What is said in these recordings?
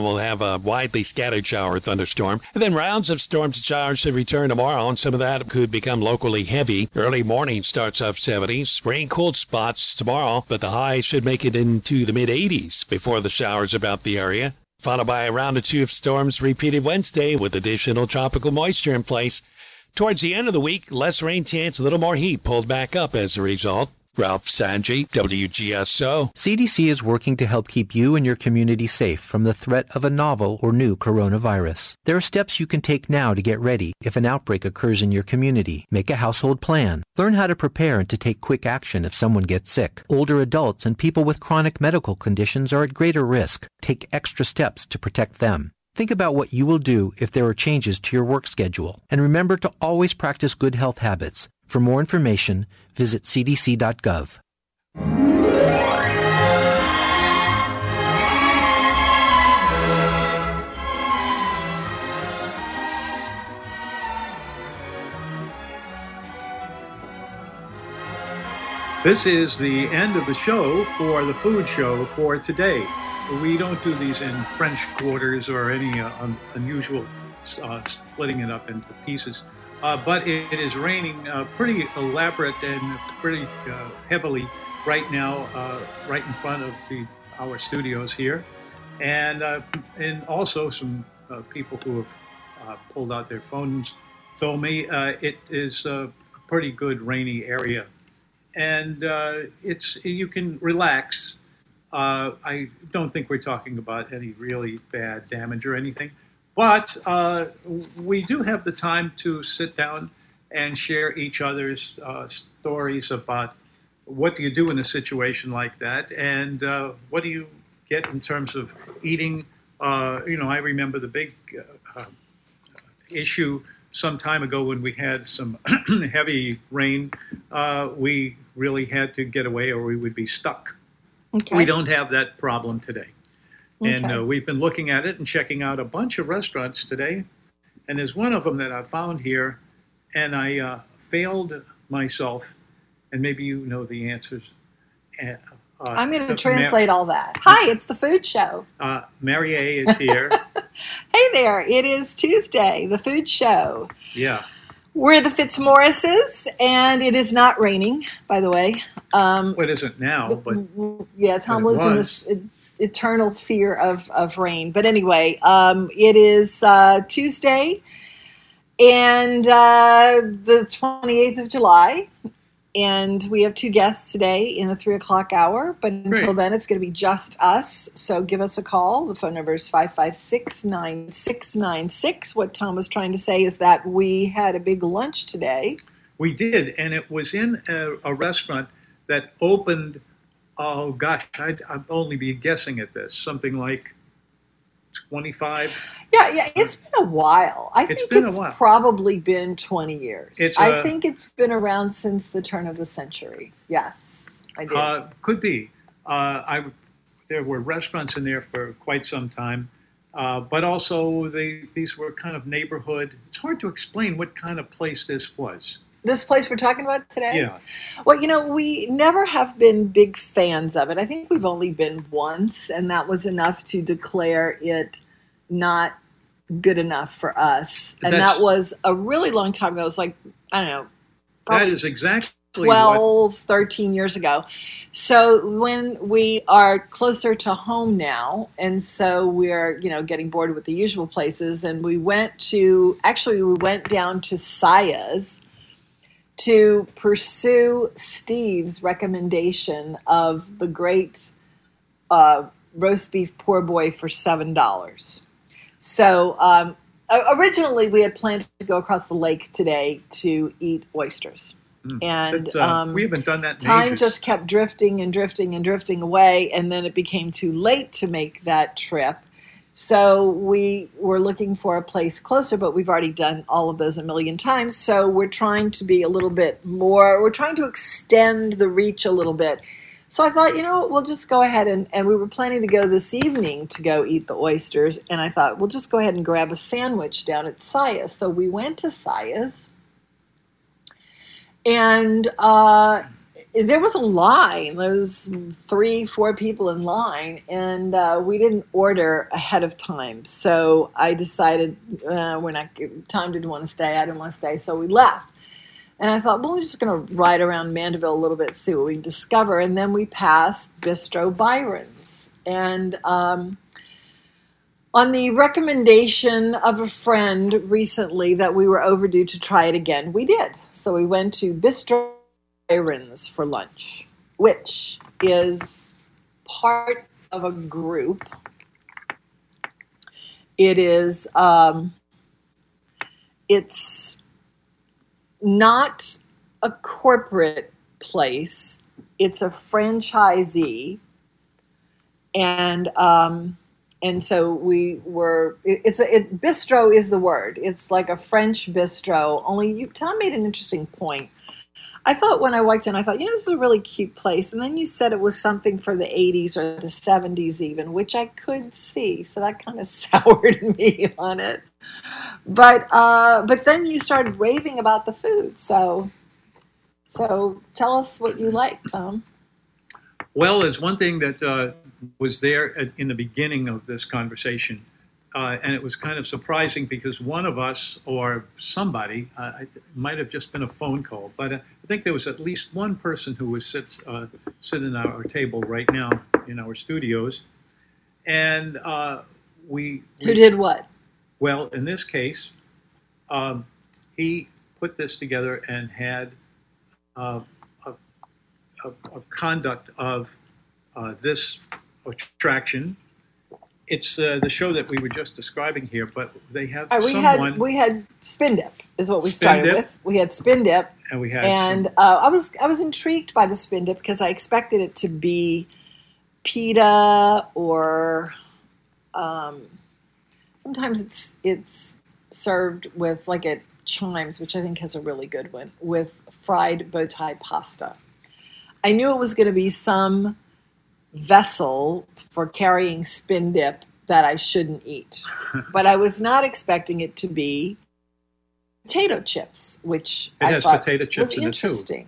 we'll have a widely scattered shower or thunderstorm. And then rounds of storms and showers should return tomorrow, and some of that could become locally heavy. Early morning starts off 70s. Rain cold spots tomorrow, but the high should make it into the mid 80s before the showers about the area. Followed by a round or two of storms repeated Wednesday with additional tropical moisture in place. Towards the end of the week, less rain chance, a little more heat pulled back up as a result. Ralph Sanji, WGSO. CDC is working to help keep you and your community safe from the threat of a novel or new coronavirus. There are steps you can take now to get ready if an outbreak occurs in your community. Make a household plan. Learn how to prepare and to take quick action if someone gets sick. Older adults and people with chronic medical conditions are at greater risk. Take extra steps to protect them. Think about what you will do if there are changes to your work schedule. And remember to always practice good health habits. For more information, visit cdc.gov. This is the end of the show for the food show for today. We don't do these in French quarters or any uh, un- unusual uh, splitting it up into pieces. Uh, but it, it is raining uh, pretty elaborate and pretty uh, heavily right now, uh, right in front of the, our studios here, and and also some people who have pulled out their phones told me it is a pretty good rainy area, and it's you can relax. Uh, I don't think we're talking about any really bad damage or anything. But uh, we do have the time to sit down and share each other's uh, stories about what do you do in a situation like that, and uh, what do you get in terms of eating. Uh, you know, I remember the big uh, issue some time ago when we had some heavy rain. We really had to get away, or we would be stuck. Okay. We don't have that problem today. And uh, we've been looking at it and checking out a bunch of restaurants today. And there's one of them that I found here, and I uh, failed myself, and maybe you know the answers. Uh, uh, I'm going to translate all that. Hi, it's the food show. Uh, Mary A is here. Hey there, it is Tuesday, the food show. yeah. We're the Fitzmorrises, and it is not raining, by the way. Um, Well, it isn't now, but yeah, Tom but lives in this eternal fear of, of rain. But anyway, um, it is uh, Tuesday and uh, the 28th of July. And we have two guests today in the three o'clock hour. But until Great. then, it's going to be just us. So give us a call. The phone number is 556 9696. What Tom was trying to say is that we had a big lunch today. we did. And it was in a, a restaurant that opened, oh gosh, I'd, I'd only be guessing at this, something like 25 Yeah, yeah, it's been a while. I It's think it's probably been 20 years. It's I a- think it's been around since the turn of the century. Yes, I do. Uh, could be. Uh, I there were restaurants in there for quite some time, uh, but also they these were kind of neighborhood. It's hard to explain what kind of place this was. This place we're talking about today? Yeah, Well, you know, we never have been big fans of it. I think we've only been once, and that was enough to declare it not good enough for us. And That's- that was a really long time ago. It was like, I don't know, that is exactly what. 12, 13 years ago. So when we are closer to home now, and so we're, you know, getting bored with the usual places, and we went to, actually, we went down to Saya's to pursue Steve's recommendation of the great uh, roast beef poor boy for $7. So um, originally we had planned to go across the lake today to eat oysters. And But, uh, um, we haven't done that. Time ages. just kept drifting and drifting and drifting away and then it became too late to make that trip so we were looking for a place closer but we've already done all of those a million times. So we're trying to be a little bit more we're trying to extend the reach a little bit. So i thought you know we'll just go ahead and, and we were planning to go this evening to go eat the oysters. And i thought we'll just go ahead and grab a sandwich down at Saya's. so we went to Saya's. And uh, there was a line. There was three, four people in line, and uh, we didn't order ahead of time. So I decided uh, when I Tom didn't want to stay, I didn't want to stay, so we left. And I thought, well, we're just going to ride around Mandeville a little bit, see what we discover. And then we passed Bistro Byronz, and um, on the recommendation of a friend recently that we were overdue to try it again, we did. So we went to Bistro Byronz for lunch, which is part of a group. It is, um, it's not a corporate place, it's a franchisee. And, um, and so we were it's a it, bistro is the word it's like a french bistro only you tom made an interesting point i thought when i walked in i thought you know this is a really cute place. And then you said it was something for the 80s or the 70s even which i could see. So that kind of soured me on it. But uh but then you started raving about the food. So so tell us what you like tom. Well, it's one thing that uh, was there in the beginning of this conversation, uh, and it was kind of surprising because one of us or somebody, uh, it might have just been a phone call, but uh, I think there was at least one person who was sit, uh, sitting at our table right now in our studios, and uh, we, who did what well, in this case, um, he put this together and had uh, a, a, a conduct of uh, this attraction. It's uh, the show that we were just describing here, but they have right, we someone, had we had spin dip is what we Spin started dip. with. We had spin dip, and we had and some- uh, I was I was intrigued by the spin dip because I expected it to be pita or um, sometimes it's it's served with like at Chimes, which I think has a really good one with fried bow tie pasta. I knew it was going to be some vessel for carrying spin dip that I shouldn't eat, but I was not expecting it to be potato chips, which It I has thought potato chips was in interesting.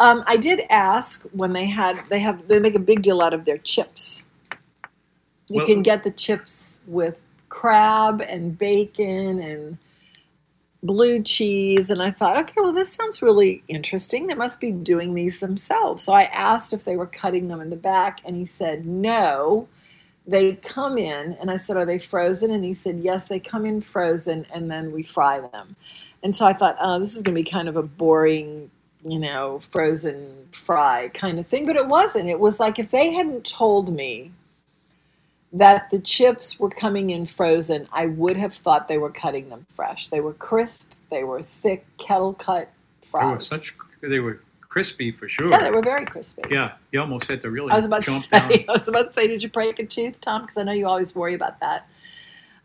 Um, I did ask when they had they have they make a big deal out of their chips. You Well- can get the chips with crab and bacon and blue cheese and I thought, okay, well this sounds really interesting. They must be doing these themselves. So I asked if they were cutting them in the back and he said no. They come in and I said, Are they frozen? And he said, Yes, they come in frozen and then we fry them. And so I thought, oh, this is going to be kind of a boring, you know, frozen fry kind of thing. But it wasn't. It was like if they hadn't told me that the chips were coming in frozen, I would have thought they were cutting them fresh. They were crisp, they were thick, kettle cut they fries. were such they were crispy for sure. yeah, they were very crispy. Yeah, you almost had to really I was about to say, down. I was about to say, did you break a tooth, Tom? Because I know you always worry about that.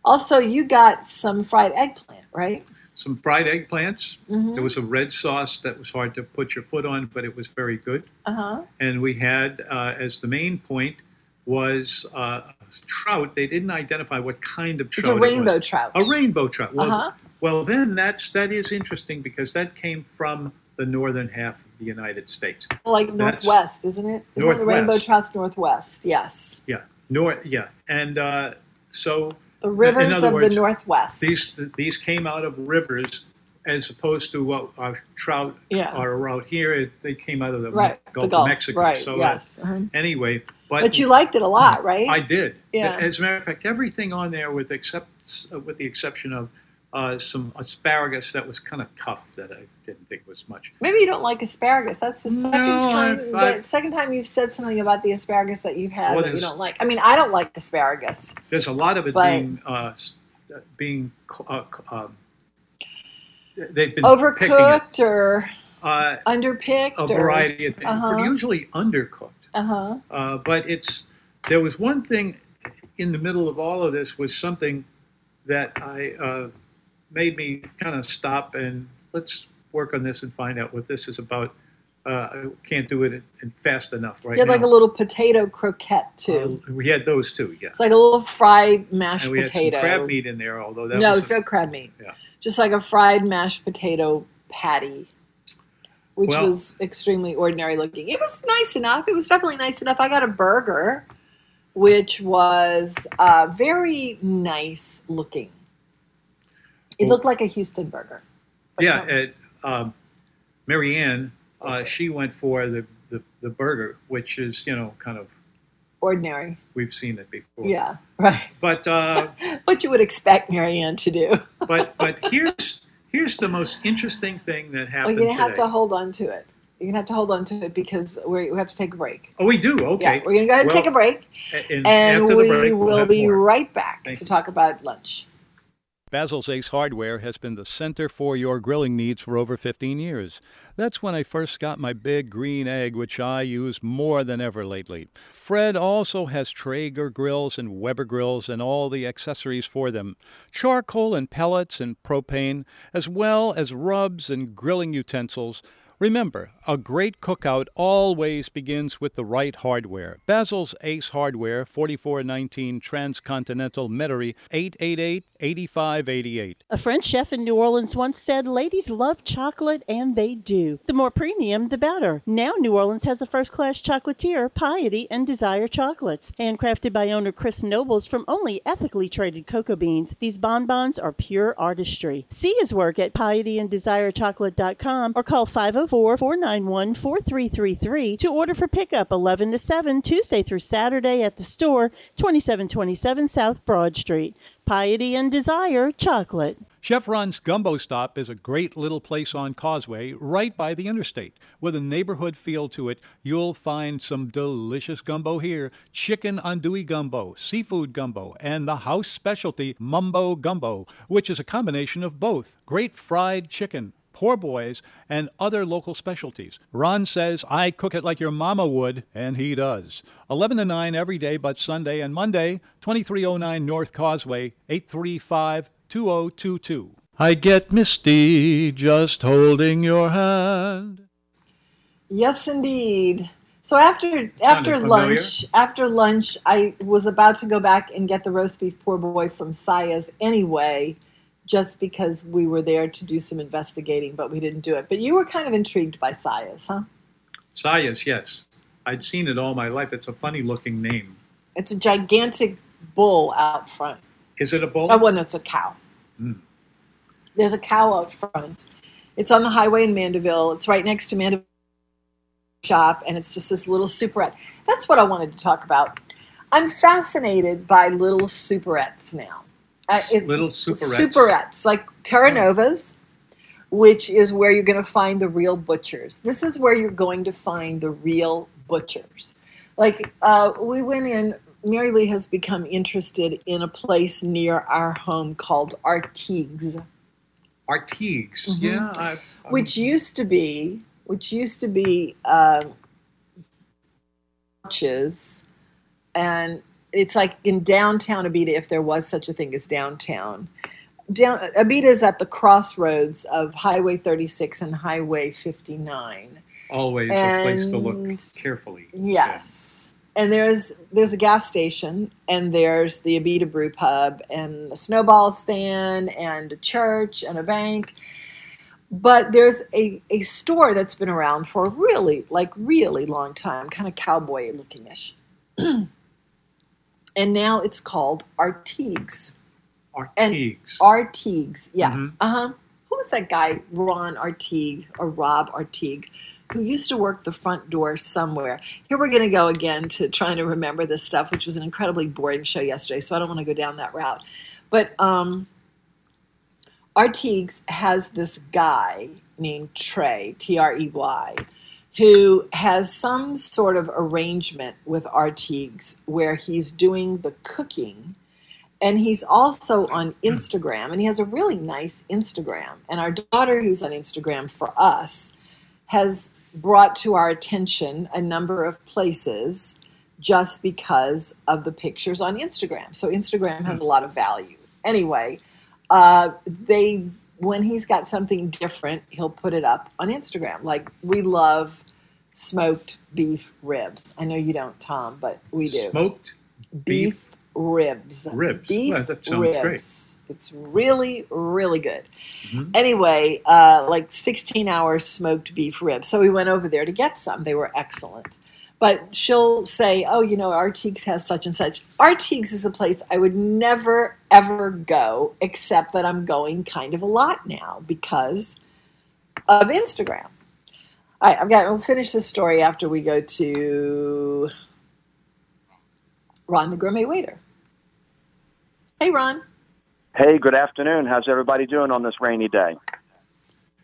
Also, you got some fried eggplant, right? Some fried eggplants. Mm-hmm. There was a red sauce that was hard to put your foot on, but it was very good. Uh huh. and we had uh, as the main point was uh, trout. They didn't identify what kind of trout. It's a rainbow trout. A rainbow trout. Well, Uh-huh. well, then that's that is interesting because that came from the northern half of the United States. like That's- northwest, isn't it? Isn't it the rainbow Northwest. trout's northwest? Yes. Yeah, north. Yeah, and uh, so The rivers of words, the northwest. these these came out of rivers. As opposed to what our trout Yeah. are out here, they came out of the right. Gulf, the Gulf. of Mexico. Right. So uh, uh-huh. anyway, but, But you liked it a lot, right? I did. Yeah. As a matter of fact, everything on there, with except uh, with the exception of uh, some asparagus that was kind of tough that I didn't think was much. Maybe you don't like asparagus. That's the second No, time. I've- the second time you've said something about the asparagus that you've had Well, that you don't like. I mean, I don't like asparagus. There's a lot of it But- being uh, uh, being uh, um, they've been Overcooked or Uh, underpicked a or variety of things, Uh-huh. usually undercooked. Uh huh. Uh, but it's there was one thing in the middle of all of this was something that I uh, made me kind of stop and let's work on this and find out what this is about. Uh, I can't do it in, in fast enough right You had now. like a little potato croquette too. Uh, we had those too, yeah. it's like a little fried mashed And we had potato. some crab meat in there, although that no, was it's no crab meat. Yeah. Just like a fried mashed potato patty which Well- was extremely ordinary looking. It was nice enough. It was definitely nice enough. I got a burger, which was uh, very nice looking. It Well- looked like a Houston burger. Yeah, at, um, Marianne, uh, she went for the, the, the burger, which is, you know, kind of, ordinary. we've seen it before. Yeah, right. But, uh, What you would expect Marianne to do. but, but here's, here's the most interesting thing that Well, happened you're gonna today. have to hold on to it. You're gonna have to hold on to it because we we have to take a break. oh, we do? Okay. Yeah, we're gonna go ahead and Well, take a break, And, and we break, we'll be more. right back Thank to you. talk about lunch. Basil's Ace Hardware has been the center for your grilling needs for over 15 years. That's when I first got my big green egg, which I use more than ever lately. Fred also has Traeger grills and Weber grills and all the accessories for them charcoal and pellets and propane, as well as rubs and grilling utensils. Remember, a great cookout always begins with the right hardware. Basil's Ace Hardware, 4419 Transcontinental Metairie, 888-8588. A French chef in New Orleans once said, Ladies love chocolate, and they do. The more premium, the better. Now, New Orleans has a first class chocolatier, Piety and Desire Chocolates. Handcrafted by owner Chris Nobles from only ethically traded cocoa beans, these bonbons are pure artistry. See his work at pietyanddesirechocolate.com or call 504 491 4333 to order for pickup 11 to 7, Tuesday through Saturday at the store, 2727 South Broad Street. Piety and Desire Chocolate. Chef Ron's Gumbo Stop is a great little place on Causeway, right by the interstate. With a neighborhood feel to it, you'll find some delicious gumbo here chicken andouille gumbo, seafood gumbo, and the house specialty mumbo gumbo, which is a combination of both great fried chicken. Poor boys, and other local specialties. Ron says, I cook it like your mama would, and he does. 11 to 9 every day but Sunday and Monday, 2309 North Causeway, 835 2022. I get misty just holding your hand. Yes, indeed. So after after familiar. lunch, after lunch, I was about to go back and get the roast beef poor boy from Saya's anyway, just because we were there to do some investigating, but we didn't do it. But you were kind of intrigued by Saya's, huh? Sayas, yes. I'd seen it all my life. It's a funny looking name. It's a gigantic bull out front. Is it a bull? Oh, well, no, it's a cow. Mm. There's a cow out front. It's on the highway in Mandeville. It's right next to Mandeville shop, and it's just this little superette. That's what I wanted to talk about. I'm fascinated by little superettes now. Uh, it- Little superettes. Superettes, like Terranova's, which is where you're going to find the real butchers. This is where you're going to find the real butchers. Like uh, we went in. Mary Lee has become interested in a place near our home called Artigues, Artigues. Mhm. Yeah. I, which used to be, which used to be uh, and it's like in downtown Abita, if there was such a thing as downtown. Down Abita is at the crossroads of Highway 36 and Highway 59. always a place to look carefully. Yes. And there's there's a gas station and there's the Abita Brew Pub and a snowball stand and a church and a bank. But there's a, a store that's been around for a really, like really long time, kind of cowboy lookingish. and now it's called Artigues. Artigues. Artigues, yeah. Mhm. Uh huh. Who was that guy, Ron Artigue or Rob Artigue, who used to work the front door somewhere? Here we're going to go again to trying to remember this stuff, which was an incredibly boring show yesterday, so I don't want to go down that route. But um, Artigues has this guy named Trey, T R E Y, who has some sort of arrangement with Artigues where he's doing the cooking and he's also on Instagram, and he has a really nice Instagram. And our daughter, who's on Instagram for us, has brought to our attention a number of places just because of the pictures on Instagram. So Instagram has a lot of value. Anyway, uh, they when he's got something different, he'll put it up on Instagram. Like we love smoked beef ribs. I know you don't, Tom, but we do Smoked beef ribs. Ribs. Beef Well, that sounds ribs. great. It's really, really good. Anyway, uh, like 16 hours smoked beef ribs. So we went over there to get some. They were excellent. But she'll say, oh, you know, Artigues has such and such. Artigues is a place I would never, ever go, except that I'm going kind of a lot now because of Instagram. All right, I've got, we'll finish this story after we go to Ron the Gourmet Waiter. Hey, Ron. Hey, good afternoon. How's everybody doing on this rainy day?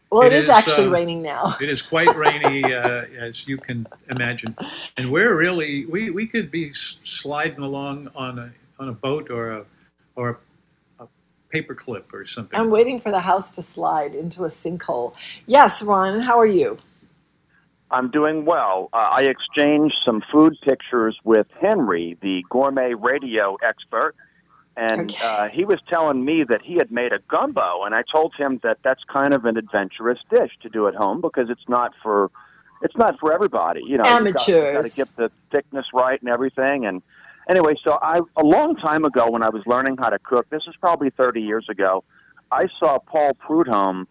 Well, it It is, is, actually uh, raining now. It is quite rainy, uh, as you can imagine, and we're really we, we could be sliding along on a on a boat or a or a, a paper clip or something. I'm waiting for the house to slide into a sinkhole. Yes, Ron, how are you? I'm doing well. Uh, I exchanged some food pictures with Henry, the gourmet radio expert, and Okay. uh, he was telling me that he had made a gumbo, and I told him that that's kind of an adventurous dish to do at home because it's not for it's not for everybody. You know, Got Amateurs. to get the thickness right and everything. And anyway, so I a long time ago when I was learning how to cook, this is probably 30 years ago, I saw Paul Prudhomme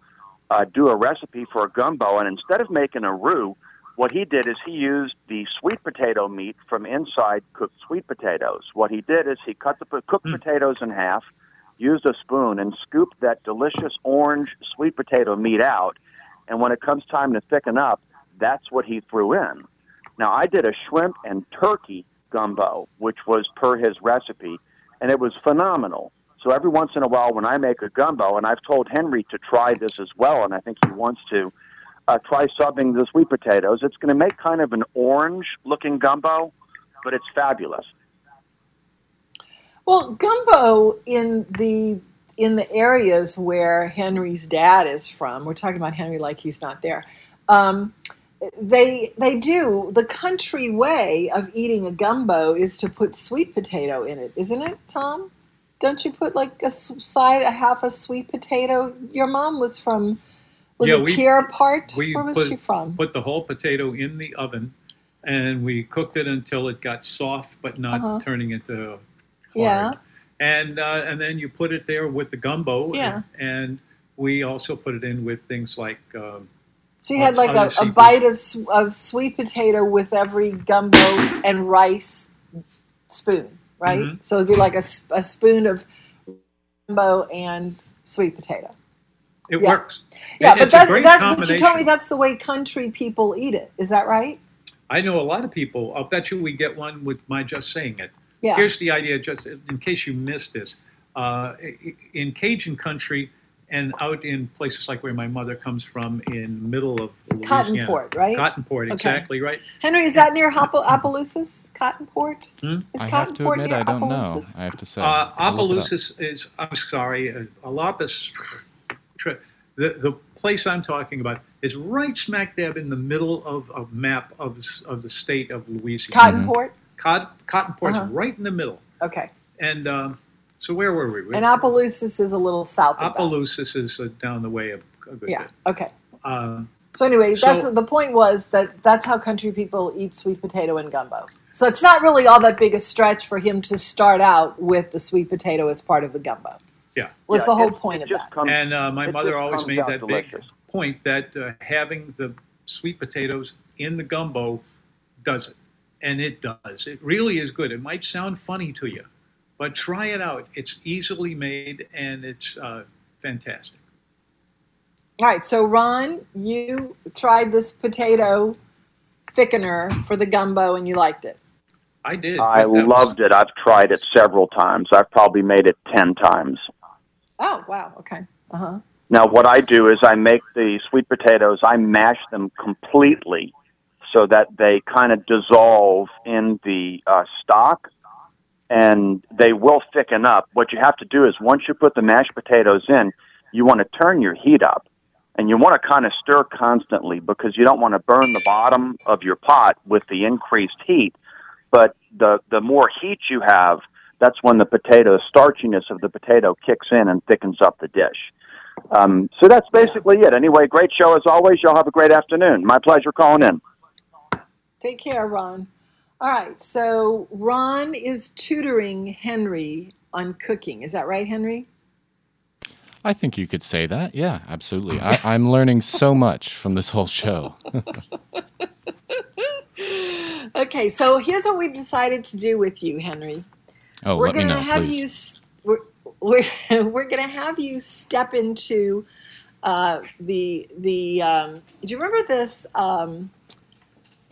uh, do a recipe for a gumbo, and instead of making a roux, what he did is he used the sweet potato meat from inside cooked sweet potatoes. What he did is he cut the cooked hmm. potatoes in half, used a spoon, and scooped that delicious orange sweet potato meat out. And when it comes time to thicken up, that's what he threw in. Now, I did a shrimp and turkey gumbo, which was per his recipe, and it was phenomenal. So every once in a while, when I make a gumbo, and I've told Henry to try this as well, and I think he wants to, uh, try subbing the sweet potatoes. It's going to make kind of an orange-looking gumbo, but it's fabulous. Well, gumbo in the in the areas where Henry's dad is from, we're talking about Henry like he's not there. Um, they they do the country way of eating a gumbo is to put sweet potato in it, isn't it, Tom? Don't you put like a side a half a sweet potato? Your mom was from was Yeah, it we- Pierre Part? Where was put, she from? Put the whole potato in the oven, and we cooked it until it got soft, but not Uh-huh. turning into hard. Yeah. And uh, and then you put it there with the gumbo. Yeah. And, we also put it in with things like um, So you had like a, a bite of, of sweet potato with every gumbo and rice spoon, right? Mhm. So it'd be like a, a spoon of gumbo and sweet potato. It Yeah. works. Yeah, It- but it's that's that. But you told me that's the way country people eat it. Is that right? I know a lot of people. I'll bet you we get one with my just saying it. Yeah. Here's the idea, just in case you missed this. Uh, in Cajun country and out in places like where my mother comes from in middle of Louisiana. Cottonport, right? Cottonport, Okay. exactly right. Henry, is that near Hop- Opelousas? Cottonport? Hmm? Is I have to admit, near I don't know. I have to say. Uh, I'll look it up. Opelousas is, I'm sorry, uh, Alapis, tri- the, the place I'm talking about is right smack dab in the middle of a map of, of the state of Louisiana. Cottonport? Cot- Cottonport's Uh-huh. right in the middle. Okay. And um, so where were we? we And Opelousas is a little south of that. Opelousas is uh, down the way a, a good Yeah. bit. Okay. Um, So anyway, So- that's the point was that that's how country people eat sweet potato and gumbo. So it's not really all that big a stretch for him to start out with the sweet potato as part of the gumbo. Yeah. Was Yeah, the whole it- point it of that. comes- And uh, my mother always made that delicious. big point that uh, having the sweet potatoes in the gumbo does it. And it does. It really is good. It might sound funny to you, but try it out. It's easily made and it's uh, fantastic. All right, so Ron, you tried this potato thickener for the gumbo and you liked it. I did. I but that was- loved it. I've tried it several times. I've probably made it 10 times. Oh, wow. Okay. Uh huh. Now, what I do is I make the sweet potatoes, I mash them completely so that they kind of dissolve in the uh, stock and they will thicken up. What you have to do is once you put the mashed potatoes in, you want to turn your heat up and you want to kind of stir constantly because you don't want to burn the bottom of your pot with the increased heat. But the, the more heat you have, that's when the potato starchiness of the potato kicks in and thickens up the dish. Um, so that's basically it. Anyway, great show as always. Y'all have a great afternoon. My pleasure calling in. Take care, Ron. All right, so Ron is tutoring Henry on cooking. Is that right, Henry? I think you could say that. Yeah, absolutely. I, I'm learning so much from this whole show. Okay, so here's what we've decided to do with you, Henry. Oh, we're let gonna know, have please. you. We're we're, we're gonna have you step into uh, the the. Um, do you remember this? Um,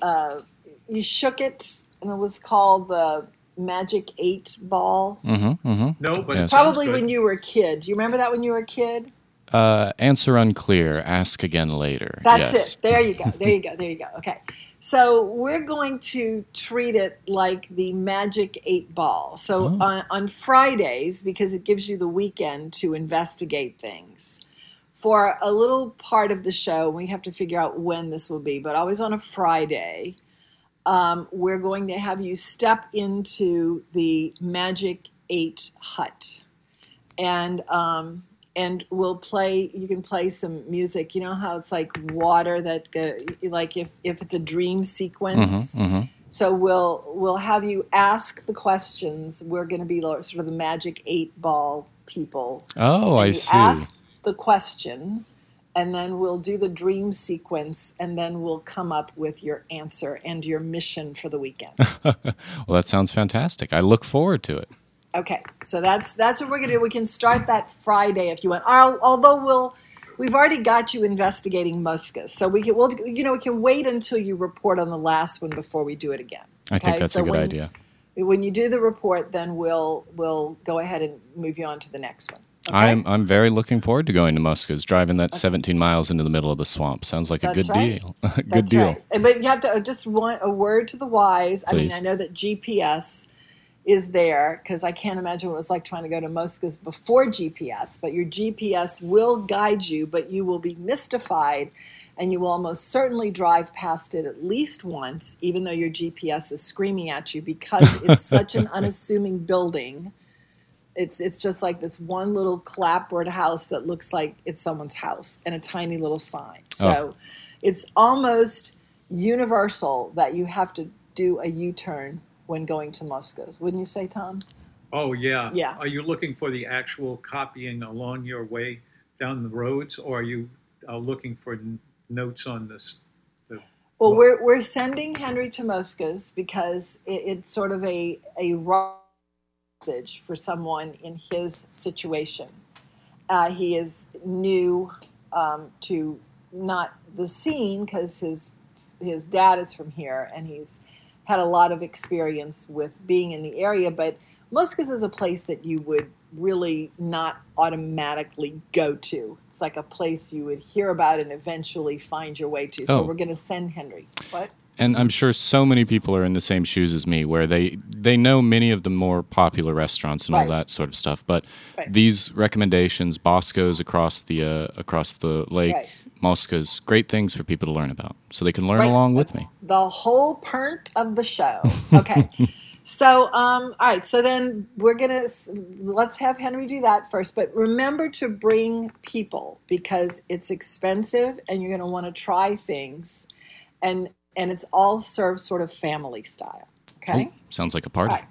uh, you shook it, and it was called the Magic Eight Ball. Mm-hmm, mm-hmm. No, but Yes. Probably good. when you were a kid. Do you remember that when you were a kid? Uh, answer unclear. Ask again later. That's yes. it. There you go. There you go. There you go. Okay. So we're going to treat it like the Magic Eight Ball. So Oh. on, on Fridays, because it gives you the weekend to investigate things, for a little part of the show, we have to figure out when this will be, but always on a Friday, um, we're going to have you step into the Magic Eight Hut. And um, and we'll play you can play some music you know how it's like water that go, like if, if it's a dream sequence Mm-hmm, mm-hmm. so we'll we'll have you ask the questions we're going to be sort of the magic eight ball people Oh, I see. ask the question and then we'll do the dream sequence and then we'll come up with your answer and your mission for the weekend well, that sounds fantastic. I look forward to it. Okay, so that's that's what we're gonna do. We can start that Friday if you want. Al- Although we'll we've already got you investigating Mosca's, so we can we'll you know we can wait until you report on the last one before we do it again. I think that's so a good when- idea. When you do the report, then we'll we'll go ahead and move you on to the next one. Okay? I'm I'm very looking forward to going to Mosca's, driving that 17 miles into the middle of the swamp. Sounds like a good right. deal. good That's deal. right. But you have to uh, just want a word to the wise. I mean, I know that GPS is there because I can't imagine what it was like trying to go to Mosca's before GPS, but your GPS will guide you, but you will be mystified and you will almost certainly drive past it at least once, even though your GPS is screaming at you because it's such an unassuming building. It's it's just like this one little clapboard house that looks like it's someone's house and a tiny little sign. Oh. So it's almost universal that you have to do a U-turn when going to Mosca's. Wouldn't you say, Tom? Oh, yeah. Yeah. Are you looking for the actual copying along your way down the roads, or are you uh, looking for n- notes on this? The, Well, Well- we're, we're sending Henry to Mosca's because it, it's sort of a, a raw message for someone in his situation. Uh, he is new um, to not the scene because his his dad is from here and he's had a lot of experience with being in the area. But Mosca's is a place that you would really not automatically go to. It's like a place you would hear about and eventually find your way to. So Oh. we're going to send Henry. What? And I'm sure so many people are in the same shoes as me, where they they know many of the more popular restaurants and all that sort of stuff. But Right. these recommendations, Bosco's across the uh, across the lake, Right. Mosca's, great things for people to learn about, so they can learn Right. along with That's me. The whole point of the show. Okay. so, um, all right. So then we're gonna let's have Henry do that first. But remember to bring people because it's expensive, and you're gonna want to try things, and and it's all served sort of family style. Okay. Oh, sounds like a party. All right.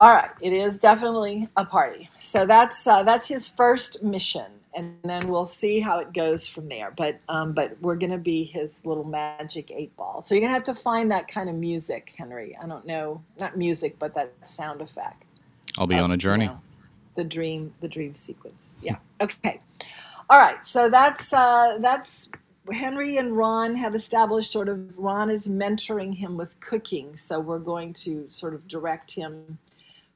All right, it is definitely a party. So that's uh, that's his first mission, and then we'll see how it goes from there. But um, but we're gonna be his little magic eight ball. So you're gonna have to find that kind of music, Henry. I don't know, not music, but that sound effect. I'll be of, on a you journey. know, the dream, the dream sequence. Yeah. Okay. All right. So that's uh, that's Henry and Ron have established sort of Ron is mentoring him with cooking. So we're going to sort of direct him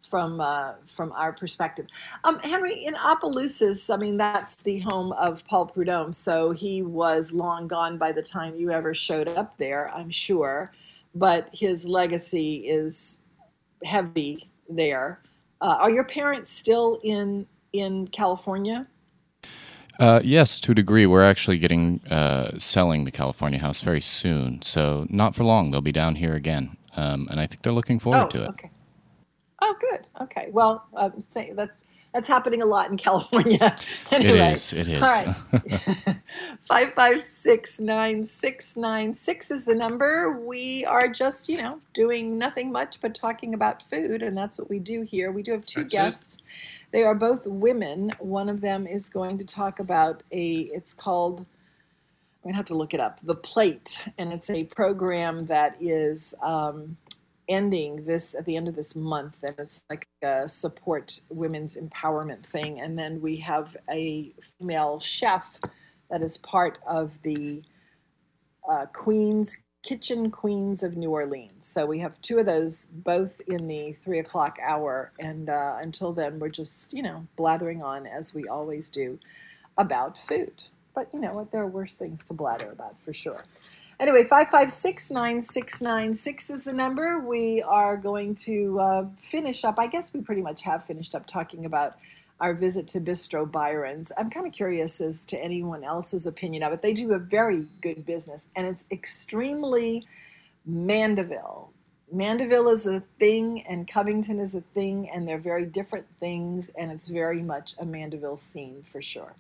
from uh, from our perspective. Um, Henry in Opelousas, I mean that's the home of Paul Prudhomme. So he was long gone by the time you ever showed up there, I'm sure. But his legacy is heavy there. Uh, are your parents still in in California? Uh, yes, to a degree. We're actually getting uh, selling the California house very soon, so not for long. They'll be down here again, um, and I think they're looking forward oh, to it. okay. Oh, good. Okay. Well, um, say that's that's happening a lot in California. anyway, It is. It is. All right. Five five six nine six nine six is the number. We are just, you know, doing nothing much but talking about food, and that's what we do here. We do have two That's it. guests. They are both women. One of them is going to talk about a. It's called. I'm gonna have to look it up. The Plate, and it's a program that is. Um, ending this at the end of this month and it's like a support women's empowerment thing. And then we have a female chef that is part of the uh, queens kitchen queens of new orleans. So we have two of those both in the three o'clock hour. And uh, until then we're just you know blathering on as we always do about food. But you know what? There are worse things to blather about for sure Anyway, 5569696 is the number. We are going to uh, finish up. I guess we pretty much have finished up talking about our visit to Bistro Byronz. I'm kind of curious as to anyone else's opinion of it. They do a very good business, and it's extremely Mandeville. Mandeville is a thing, and Covington is a thing, and they're very different things, and it's very much a Mandeville scene for sure.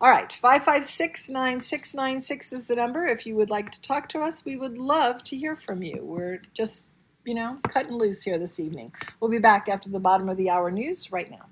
All right, 556 9696 is the number. If you would like to talk to us, we would love to hear from you. We're just, you know, cutting loose here this evening. We'll be back after the bottom of the hour news right now.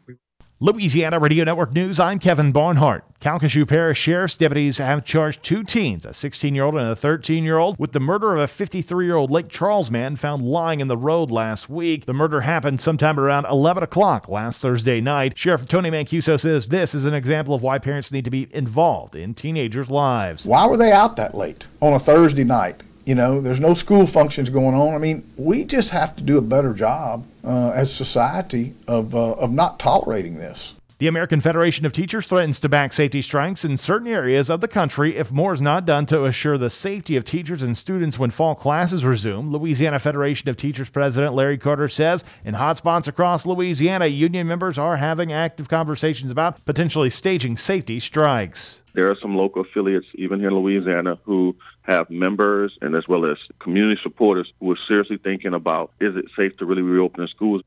Louisiana Radio Network News, I'm Kevin Barnhart. Calcasieu Parish Sheriff's deputies have charged two teens, a 16 year old and a 13 year old, with the murder of a 53 year old Lake Charles man found lying in the road last week. The murder happened sometime around 11 o'clock last Thursday night. Sheriff Tony Mancuso says this is an example of why parents need to be involved in teenagers' lives. Why were they out that late on a Thursday night? You know, there's no school functions going on. I mean, we just have to do a better job uh, as society of, uh, of not tolerating this. The American Federation of Teachers threatens to back safety strikes in certain areas of the country if more is not done to assure the safety of teachers and students when fall classes resume. Louisiana Federation of Teachers President Larry Carter says in hotspots across Louisiana, union members are having active conversations about potentially staging safety strikes. There are some local affiliates, even here in Louisiana, who have members and as well as community supporters who are seriously thinking about is it safe to really reopen the schools?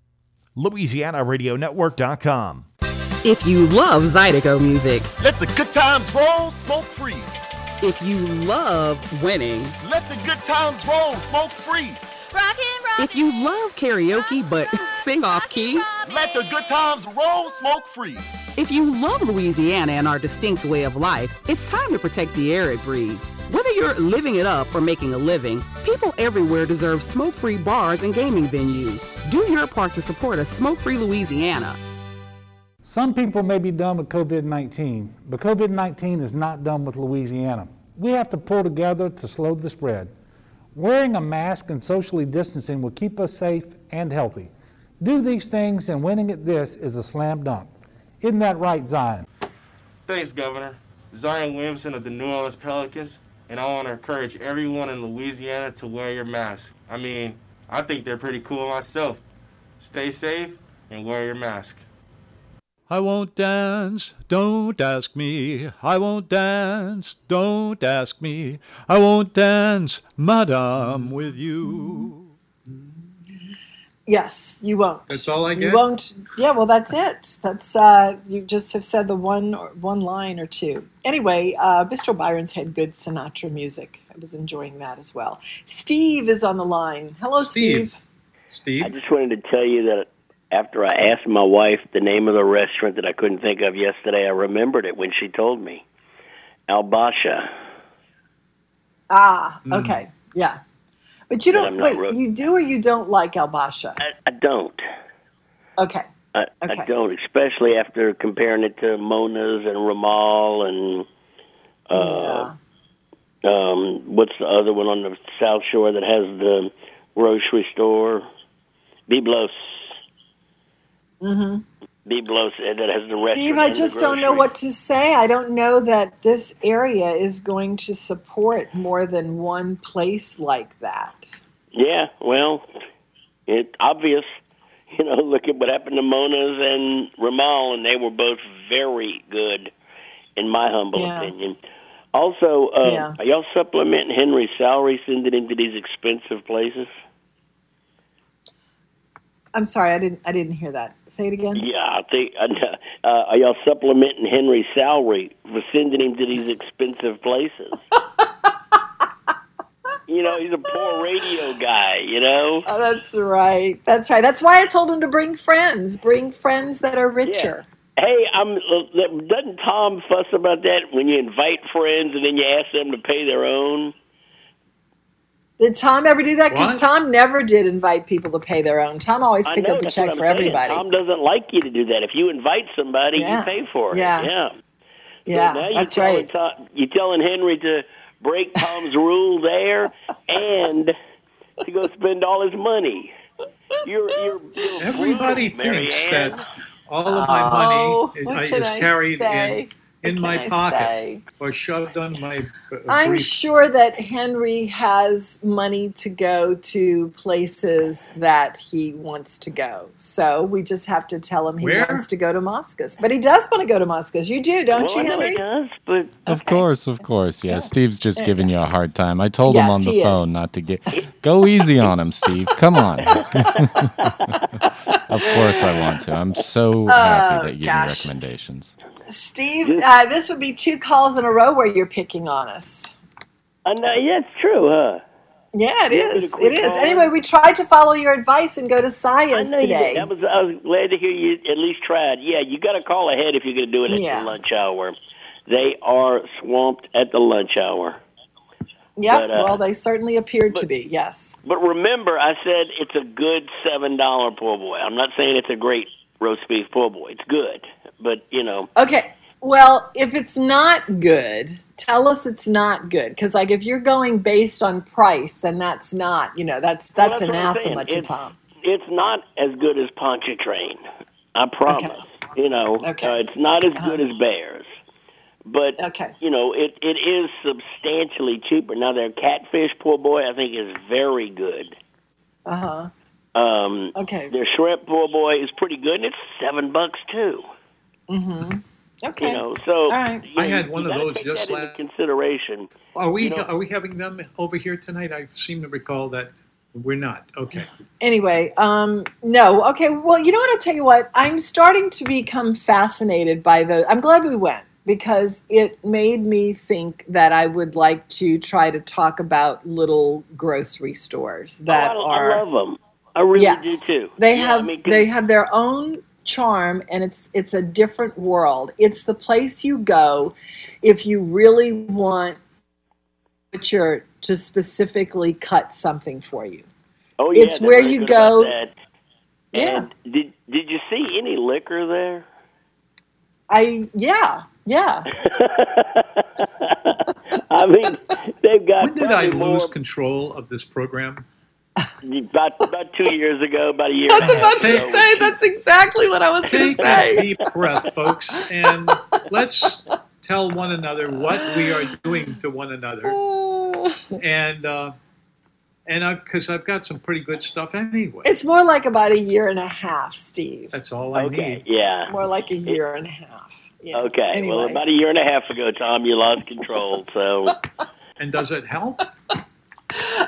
LouisianaRadioNetwork.com. If you love Zydeco music, Let the good times roll, smoke free. if you love winning, Let the good times roll, smoke free. if you love karaoke but sing off key, Let the good times roll, smoke free. if you love Louisiana and our distinct way of life, it's time to protect the air it breathes. Whether you're living it up or making a living, people everywhere deserve smoke free bars and gaming venues. Do your part to support a smoke free Louisiana. Some people may be done with COVID 19, but COVID 19 is not done with Louisiana. We have to pull together to slow the spread. Wearing a mask and socially distancing will keep us safe and healthy. Do these things, and winning at this is a slam dunk. Isn't that right, Zion? Thanks, Governor. Zion Williamson of the New Orleans Pelicans, and I want to encourage everyone in Louisiana to wear your mask. I mean, I think they're pretty cool myself. Stay safe and wear your mask. I won't dance, don't ask me. I won't dance, don't ask me. I won't dance, madame, with you. Yes, you won't. That's all I get. You won't. Yeah, well, that's it. That's uh, you just have said the one or one line or two. Anyway, uh, Bistro Byronz had good Sinatra music. I was enjoying that as well. Steve is on the line. Hello, Steve. Steve. I just wanted to tell you that after I asked my wife the name of the restaurant that I couldn't think of yesterday, I remembered it when she told me. Albasha. Ah, Mm. okay, yeah. But you don't I'm wait. ro- you do or you don't like Albasha? I, I don't. Okay. I, Okay. I don't, especially after comparing it to Mona's and Ramal and uh, um, what's the other one on the South Shore that has the grocery store? Byblos. Hmm Byblos uh, that has the. Steve, I just don't know what to say. I don't know that this area is going to support more than one place like that. Yeah, well, it's obvious. You know, look at what happened to Mona's and Ramal, and they were both very good, in my humble Yeah. opinion. Also, uh, Yeah. are y'all supplementing Henry's salary, sending him into these expensive places? I'm sorry, I didn't. I didn't hear that. Say it again. Yeah, I think. Uh, are y'all supplementing Henry's salary for sending him to these expensive places? you know, he's a poor radio guy. You know. Oh, that's right. That's right. That's why I told him to bring friends. Bring friends that are richer. Hey, I'm. Uh, doesn't Tom fuss about that when you invite friends and then you ask them to pay their own? Did Tom ever do that? Because Tom never did invite people to pay their own. Tom always I picked know, up the check for saying. everybody. Tom doesn't like you to do that. If you invite somebody, Yeah. you pay for it. Yeah. Yeah. Yeah, so now that's you're telling right. Tom, you're telling Henry to break Tom's rule there and to go spend all his money. You're, you're, you're Everybody brutal, thinks Marianne. that all of my Oh, money what is, can is carried say? in in my I pocket say? or shoved on my. uh, I'm brief- sure that Henry has money to go to places that he wants to go. So we just have to tell him he Where? wants to go to Mosca's. But he does want to go to Mosca's. You do, don't well, you, know Henry? he does, but Of course, of course. Yeah, Steve's just giving you a hard time. I told Yes, him on the he is. phone not to get. Go easy on him, Steve. Come on. of course I want to. I'm so happy Oh, that you give me recommendations. Steve, uh, this would be two calls in a row where you're picking on us. Know, yeah, it's true, huh? Yeah, it You want me to is. It is. calling? Anyway, we tried to follow your advice and go to I Sayas know you today. That was, I was glad to hear you at least tried. Yeah, you got to call ahead if you're going to do it at Yeah. the lunch hour. They are swamped at the lunch hour. But, uh, well, they certainly appeared to be. Yes. But remember, I said it's a good seven dollar poor boy. I'm not saying it's a great roast beef poor boy. It's good, but you know, Okay. Well, if it's not good, tell us it's not good. Because, like, if you're going based on price, then that's not. You know, that's that's, Well, what I'm anathema to It's- Tom. it's not as good as Pontchartrain. I promise. You know, Okay. uh, it's not as good as Bears, but okay. you know, it it is substantially cheaper. Now their catfish poor boy, I think, is very good. Uh huh. Um, Okay. Their shrimp poor boy is pretty good, and it's seven bucks too. Mm-hmm. Okay. You know, so All right. you I had one of those just that last- consideration. Are we you know- are we having them over here tonight? I seem to recall that we're not. Okay. Anyway, um, no. Okay. Well, you know what? I'll tell you what. I'm starting to become fascinated by the. I'm glad we went because it made me think that I would like to try to talk about little grocery stores that oh, I, are. I love them. I really Yes. do too. They Yeah, I have they have their own charm and it's it's a different world. It's the place you go if you really want butcher to specifically cut something for you. Oh yeah, it's where you go- that. Yeah. Did did you see any liquor there? I yeah, yeah. I mean, they've got When did I lose more control of this program? About about two years ago, about a year. That's and a half about to ago. say that's exactly what I was going Take to a say. deep breath, folks, and let's tell one another what we are doing to one another. And uh, and I because I've got some pretty good stuff anyway. It's more like about a year and a half, Steve. That's all I Okay, need. yeah. More like a year and a half. Yeah. Okay. Well, about a year and a half ago, Tom, you lost control. So And does it help?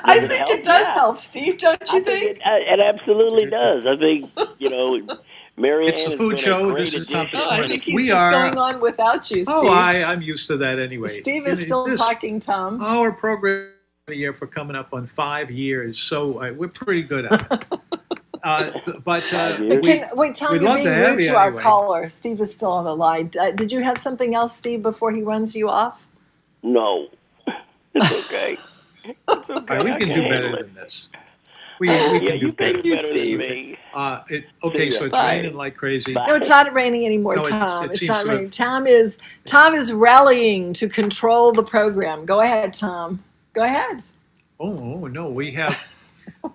I think help? it does Yeah. help, Steve. Don't you I think? think it, uh, it absolutely does. I think you know, Marianne. It's the food show. great This is Tom. Oh, I think he's We just are- going on without you, Steve. Oh, I, I'm used to that anyway. Steve is still this- talking, Tom. Our program of the year for coming up on five years, so uh, we're pretty good at it. uh, but uh, we, Can, wait, Tom, we'd you're love being to rude you to our anyway. caller. Steve is still on the line. Uh, did you have something else, Steve, before he runs you off? No, it's okay. It's okay. All right, we can do better than this. We, we can yeah, do better. can do better than me. Uh, it, okay, so it's Bye. raining like crazy. No, it's not raining anymore, No, it- Tom. it it's not to have- raining. Tom is Tom is rallying to control the program. Go ahead, Tom. Go ahead. Oh, oh, no, we have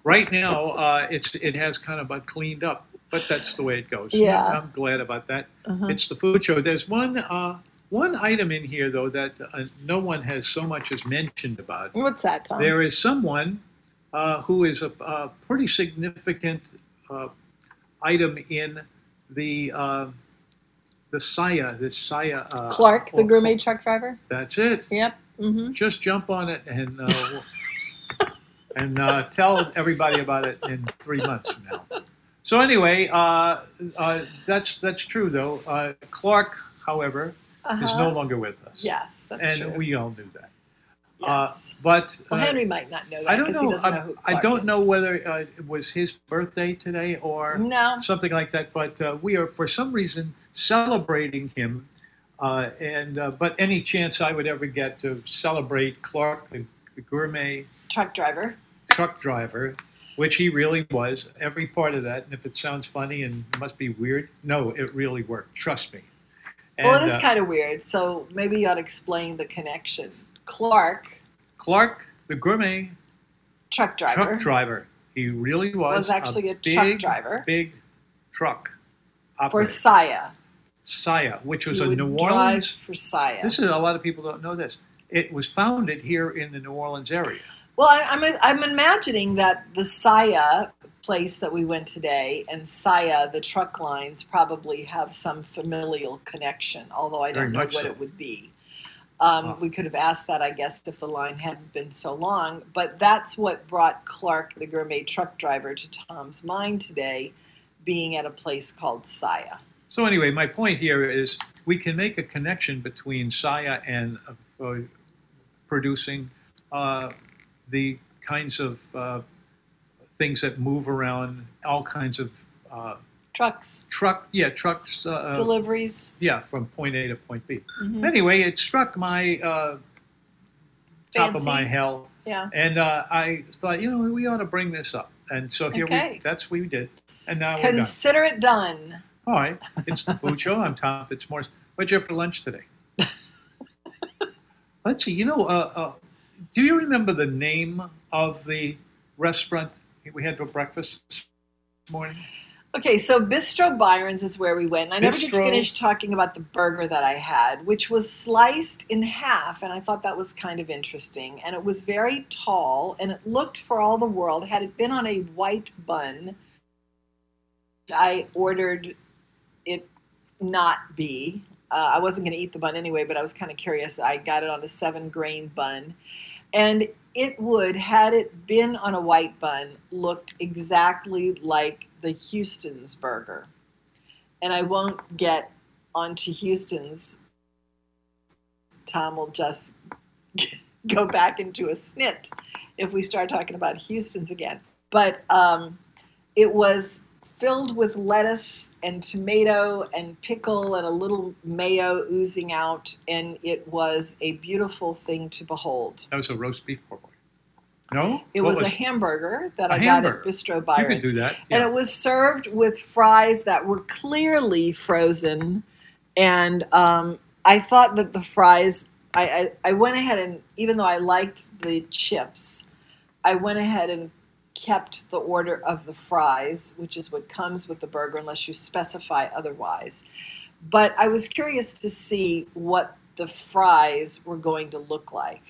right now. Uh, it's it has kind of about cleaned up, but that's the way it goes. Yeah. I'm glad about that. Uh-huh. It's the food show. There's one uh, one item in here though that uh, no one has so much as mentioned about. What's that, Tom? There is someone uh, who is a, a pretty significant uh, item in the uh, the Saia, this Saia. Uh, Clark, the gourmet truck driver. That's it. Yep. Mm-hmm. Just jump on it and uh, and uh, tell everybody about it in three months from now. So anyway, uh, uh, that's that's true though. Uh, Clark, however, is Uh-huh. no longer with us. Yes, that's and true. we all knew that. Yes. Uh, but well, uh, Henry might not know that I don't know. he doesn't I, know who I don't is. know whether uh, it was his birthday today or No. something like that. But uh, we are, for some reason, celebrating him. Uh, and uh, but any chance I would ever get to celebrate Clark, the, the gourmet Truck driver. truck driver, which he really was, every part of that. And if it sounds funny and must be weird, no, it really worked. Trust me. Well, it is uh, kind of weird. So maybe you ought to explain the connection. Clark, Clark, the gourmet truck driver, truck driver. He really was, Was actually a big, truck driver. Big truck Operator. for. Saia. Saia, which was He a New Orleans. for Saia. This is a lot of people don't know this. It was founded here in the New Orleans area. Well, I, I'm I'm imagining that the Saia place that we went today and Saia, the truck lines, probably have some familial connection. Although I don't know what so. it would be. Um, Ah. We could have asked that, I guess, if the line hadn't been so long. But that's what brought Clark, the gourmet truck driver, to Tom's mind today, being at a place called Saia. So anyway, my point here is we can make a connection between Saia and uh, producing uh, the kinds of uh, things that move around, all kinds of uh, Trucks, truck, yeah, trucks. Uh, deliveries. Yeah, from point A to point B. Mhm. Anyway, it struck my uh, top of my hell, Yeah. and uh, I thought, you know, we ought to bring this up. And so here Okay. we, that's what we did, and now we're done. Consider it done. All right, it's the food show. I'm Tom Fitzmaurice. What'd you have for lunch today? Let's see. You know, uh, uh, do you remember the name of the restaurant we had for breakfast this morning? Okay, so Bistro Byronz is where we went. And I never did finish talking about the burger that I had, which was sliced in half, and I thought that was kind of interesting. And it was very tall, and it looked for all the world. Had it been on a white bun, I ordered it not be. Uh, I wasn't going to eat the bun anyway, but I was kind of curious. I got it on a seven grain bun. And it would, had it been on a white bun, looked exactly like the Houston's burger. And I won't get onto Houston's. Tom will just go back into a snit if we start talking about Houston's again. But um, it was filled with lettuce and tomato and pickle and a little mayo oozing out, and it was a beautiful thing to behold. That was a roast beef pork. Boy. No, It What was, a hamburger that A I hamburger. got at Bistro You could do that. And it was served with fries that were clearly frozen. And um, I thought that the fries, I, I, I went ahead and, even though I liked the chips, I went ahead and kept the order of the fries, which is what comes with the burger unless you specify otherwise. But I was curious to see what the fries were going to look like.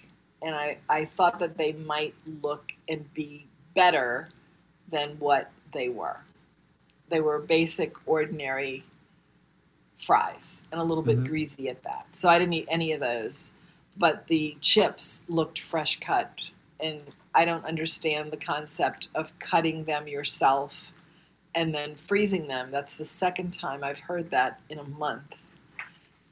And I, I thought that they might look and be better than what they were. They were basic, ordinary fries and a little bit Mhm. greasy at that. So I didn't eat any of those. But the chips looked fresh cut. And I don't understand the concept of cutting them yourself and then freezing them. That's the second time I've heard that in a month.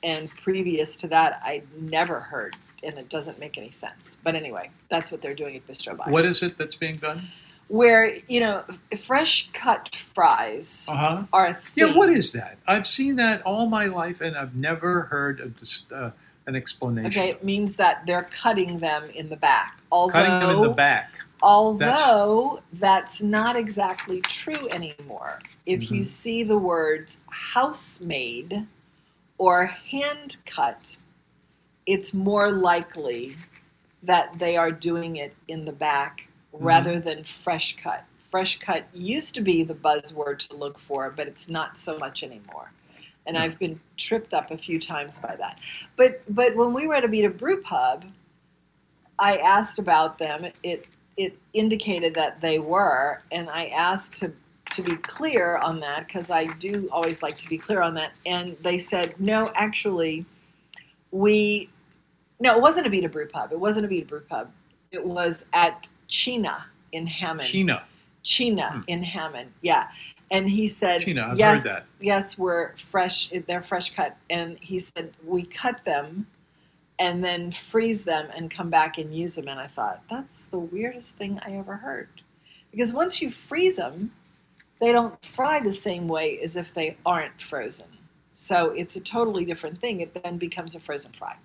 And previous to that, I'd never heard, and it doesn't make any sense. But anyway, that's what they're doing at Bistro Byronz. What is it that's being done? Where you know, fresh cut fries Uh huh. are a thing. Yeah, what is that? I've seen that all my life, and I've never heard a, dis- uh, an explanation. Okay, it means that they're cutting them in the back. Although, Cutting them in the back. Although that's, not exactly true anymore. If you Mhm. see the words house made or hand cut, it's more likely that they are doing it in the back rather than fresh cut. Fresh cut used to be the buzzword to look for, but it's not so much anymore. And I've been tripped up a few times by that. But but when we were at a Abita Brew Pub, I asked about them. It it indicated that they were, and I asked to to be clear on that because I do always like to be clear on that. And they said, no, actually, we no, it wasn't a Abita Brew Pub. It wasn't a Abita Brew Pub. It was at China in Hammond. China. China hmm. in Hammond, yeah. And he said, Gina, "Yes, heard that. yes, we're fresh. They're fresh cut." And he said, "We cut them, and then freeze them, and come back and use them." And I thought, "That's the weirdest thing I ever heard," because once you freeze them, they don't fry the same way as if they aren't frozen. So it's a totally different thing. It then becomes a frozen fry.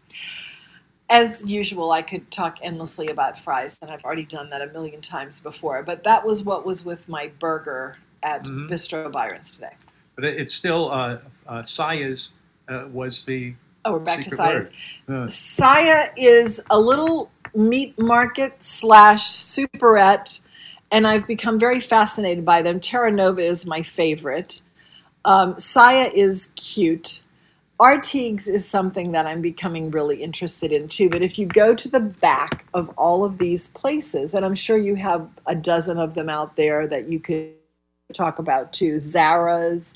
As usual, I could talk endlessly about fries, and I've already done that a million times before. But that was what was with my burger at Mhm. Bistro Byronz today. But it's still uh, uh, Saia's uh, was the Oh, we're back to Saia's. word. Uh, Saia is a little meat market slash superette, and I've become very fascinated by them. Terranova is my favorite. Um, Saia is cute. Artigues is something that I'm becoming really interested in too. But if you go to the back of all of these places, and I'm sure you have a dozen of them out there that you could talk about too, Zara's,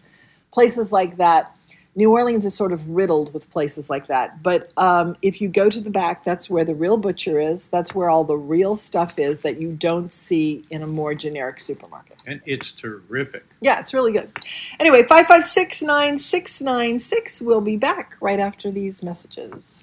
places like that. New Orleans is sort of riddled with places like that. But um, if you go to the back, that's where the real butcher is. That's where all the real stuff is that you don't see in a more generic supermarket. and it's terrific. Yeah, it's really good. Anyway, 5569696. We'll be back right after these messages.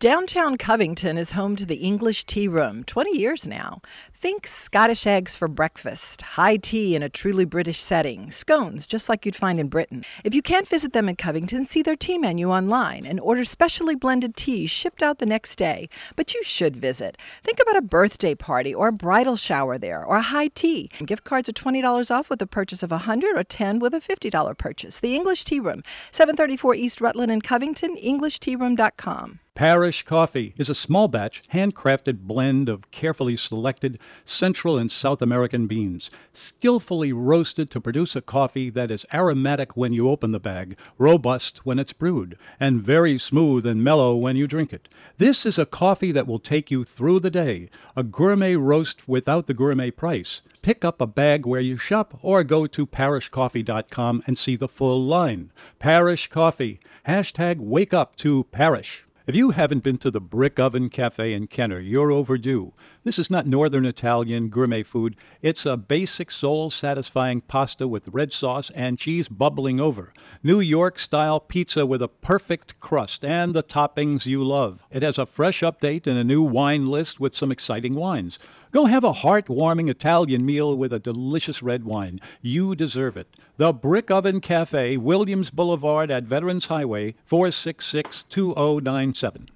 Downtown Covington is home to the English Tea Room, 20 years now. Think Scottish eggs for breakfast, high tea in a truly British setting, scones just like you'd find in Britain. If you can't visit them in Covington, see their tea menu online and order specially blended teas shipped out the next day. But you should visit. Think about a birthday party or a bridal shower there or a high tea. Gift cards are $20 off with a purchase of 100 or 10 with a $50 purchase. The English Tea Room, 734 East Rutland in Covington, EnglishTeaRoom.com. Parish Coffee is a small batch, handcrafted blend of carefully selected Central and South American beans, skillfully roasted to produce a coffee that is aromatic when you open the bag, robust when it's brewed, and very smooth and mellow when you drink it. This is a coffee that will take you through the day, a gourmet roast without the gourmet price. Pick up a bag where you shop or go to parishcoffee.com and see the full line. Parish Coffee. Hashtag wake up to Parish. If you haven't been to the Brick Oven Cafe in Kenner, you're overdue. This is not Northern Italian gourmet food. It's a basic, soul satisfying pasta with red sauce and cheese bubbling over. New York style pizza with a perfect crust and the toppings you love. It has a fresh update and a new wine list with some exciting wines. Go have a heartwarming Italian meal with a delicious red wine. You deserve it. The Brick Oven Cafe, Williams Boulevard at Veterans Highway, 466 2097.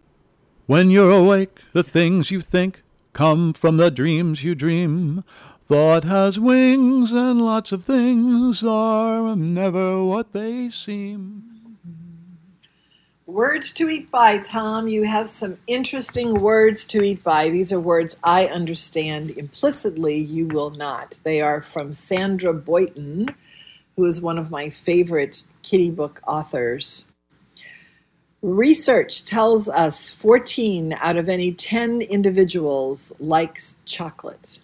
When you're awake, the things you think come from the dreams you dream. Thought has wings, and lots of things are never what they seem. Words to eat by, Tom. You have some interesting words to eat by. These are words I understand implicitly, you will not. They are from Sandra Boynton, who is one of my favorite kitty book authors. Research tells us 14 out of any 10 individuals likes chocolate.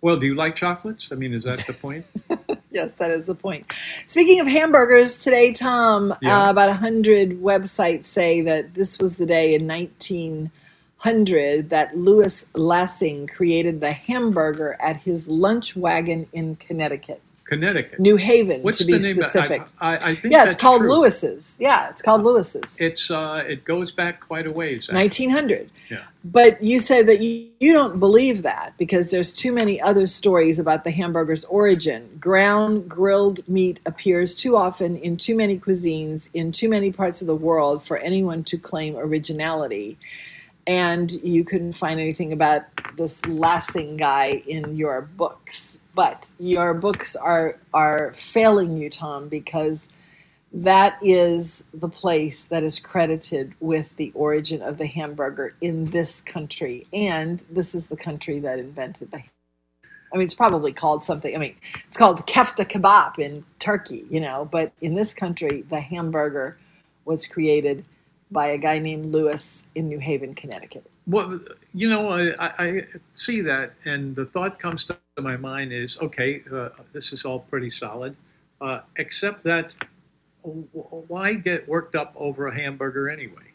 Well, do you like chocolates? I mean, is that the point? Yes, that is the point. Speaking of hamburgers, today, Tom, Yeah. uh, about 100 websites say that this was the day in 1900 that Louis Lassen created the hamburger at his lunch wagon in Connecticut. Connecticut. New Haven, What's to be the name? specific. I, I, I think yeah, it's called true. Lewis's. Yeah, it's called Lewis's. It's uh, it goes back quite a ways. actually. 1900. Yeah. But you say that you, you don't believe that because there's too many other stories about the hamburger's origin. Ground grilled meat appears too often in too many cuisines in too many parts of the world for anyone to claim originality. And you couldn't find anything about this Lassen guy in your books. But your books are are failing you, Tom, because that is the place that is credited with the origin of the hamburger in this country. And this is the country that invented the I mean, it's probably called something. I mean, it's called kefta kebab in Turkey, you know, but in this country, the hamburger was created by a guy named Lewis in New Haven, Connecticut. Well, you know, I, I see that, and the thought comes to my mind is, okay, uh, this is all pretty solid, uh, except that why get worked up over a hamburger anyway?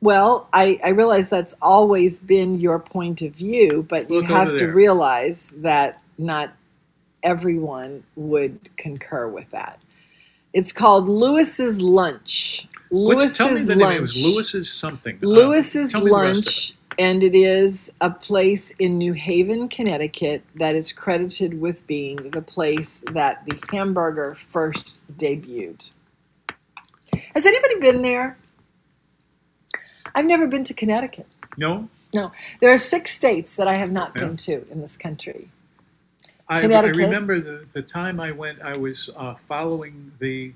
Well, I, I realize that's always been your point of view, but you have to realize that not everyone would concur with that. It's called Lewis's Lunch. Lewis's tell me the Lunch. name. It was Lewis's something. Uh, Lewis's tell me the rest of it. Lunch, and it is a place in New Haven, Connecticut, that is credited with being the place that the hamburger first debuted. Has anybody been there? I've never been to Connecticut. No, No, there are six states that I have not Yeah. been to in this country. I, I remember the, the time I went. I was uh, following the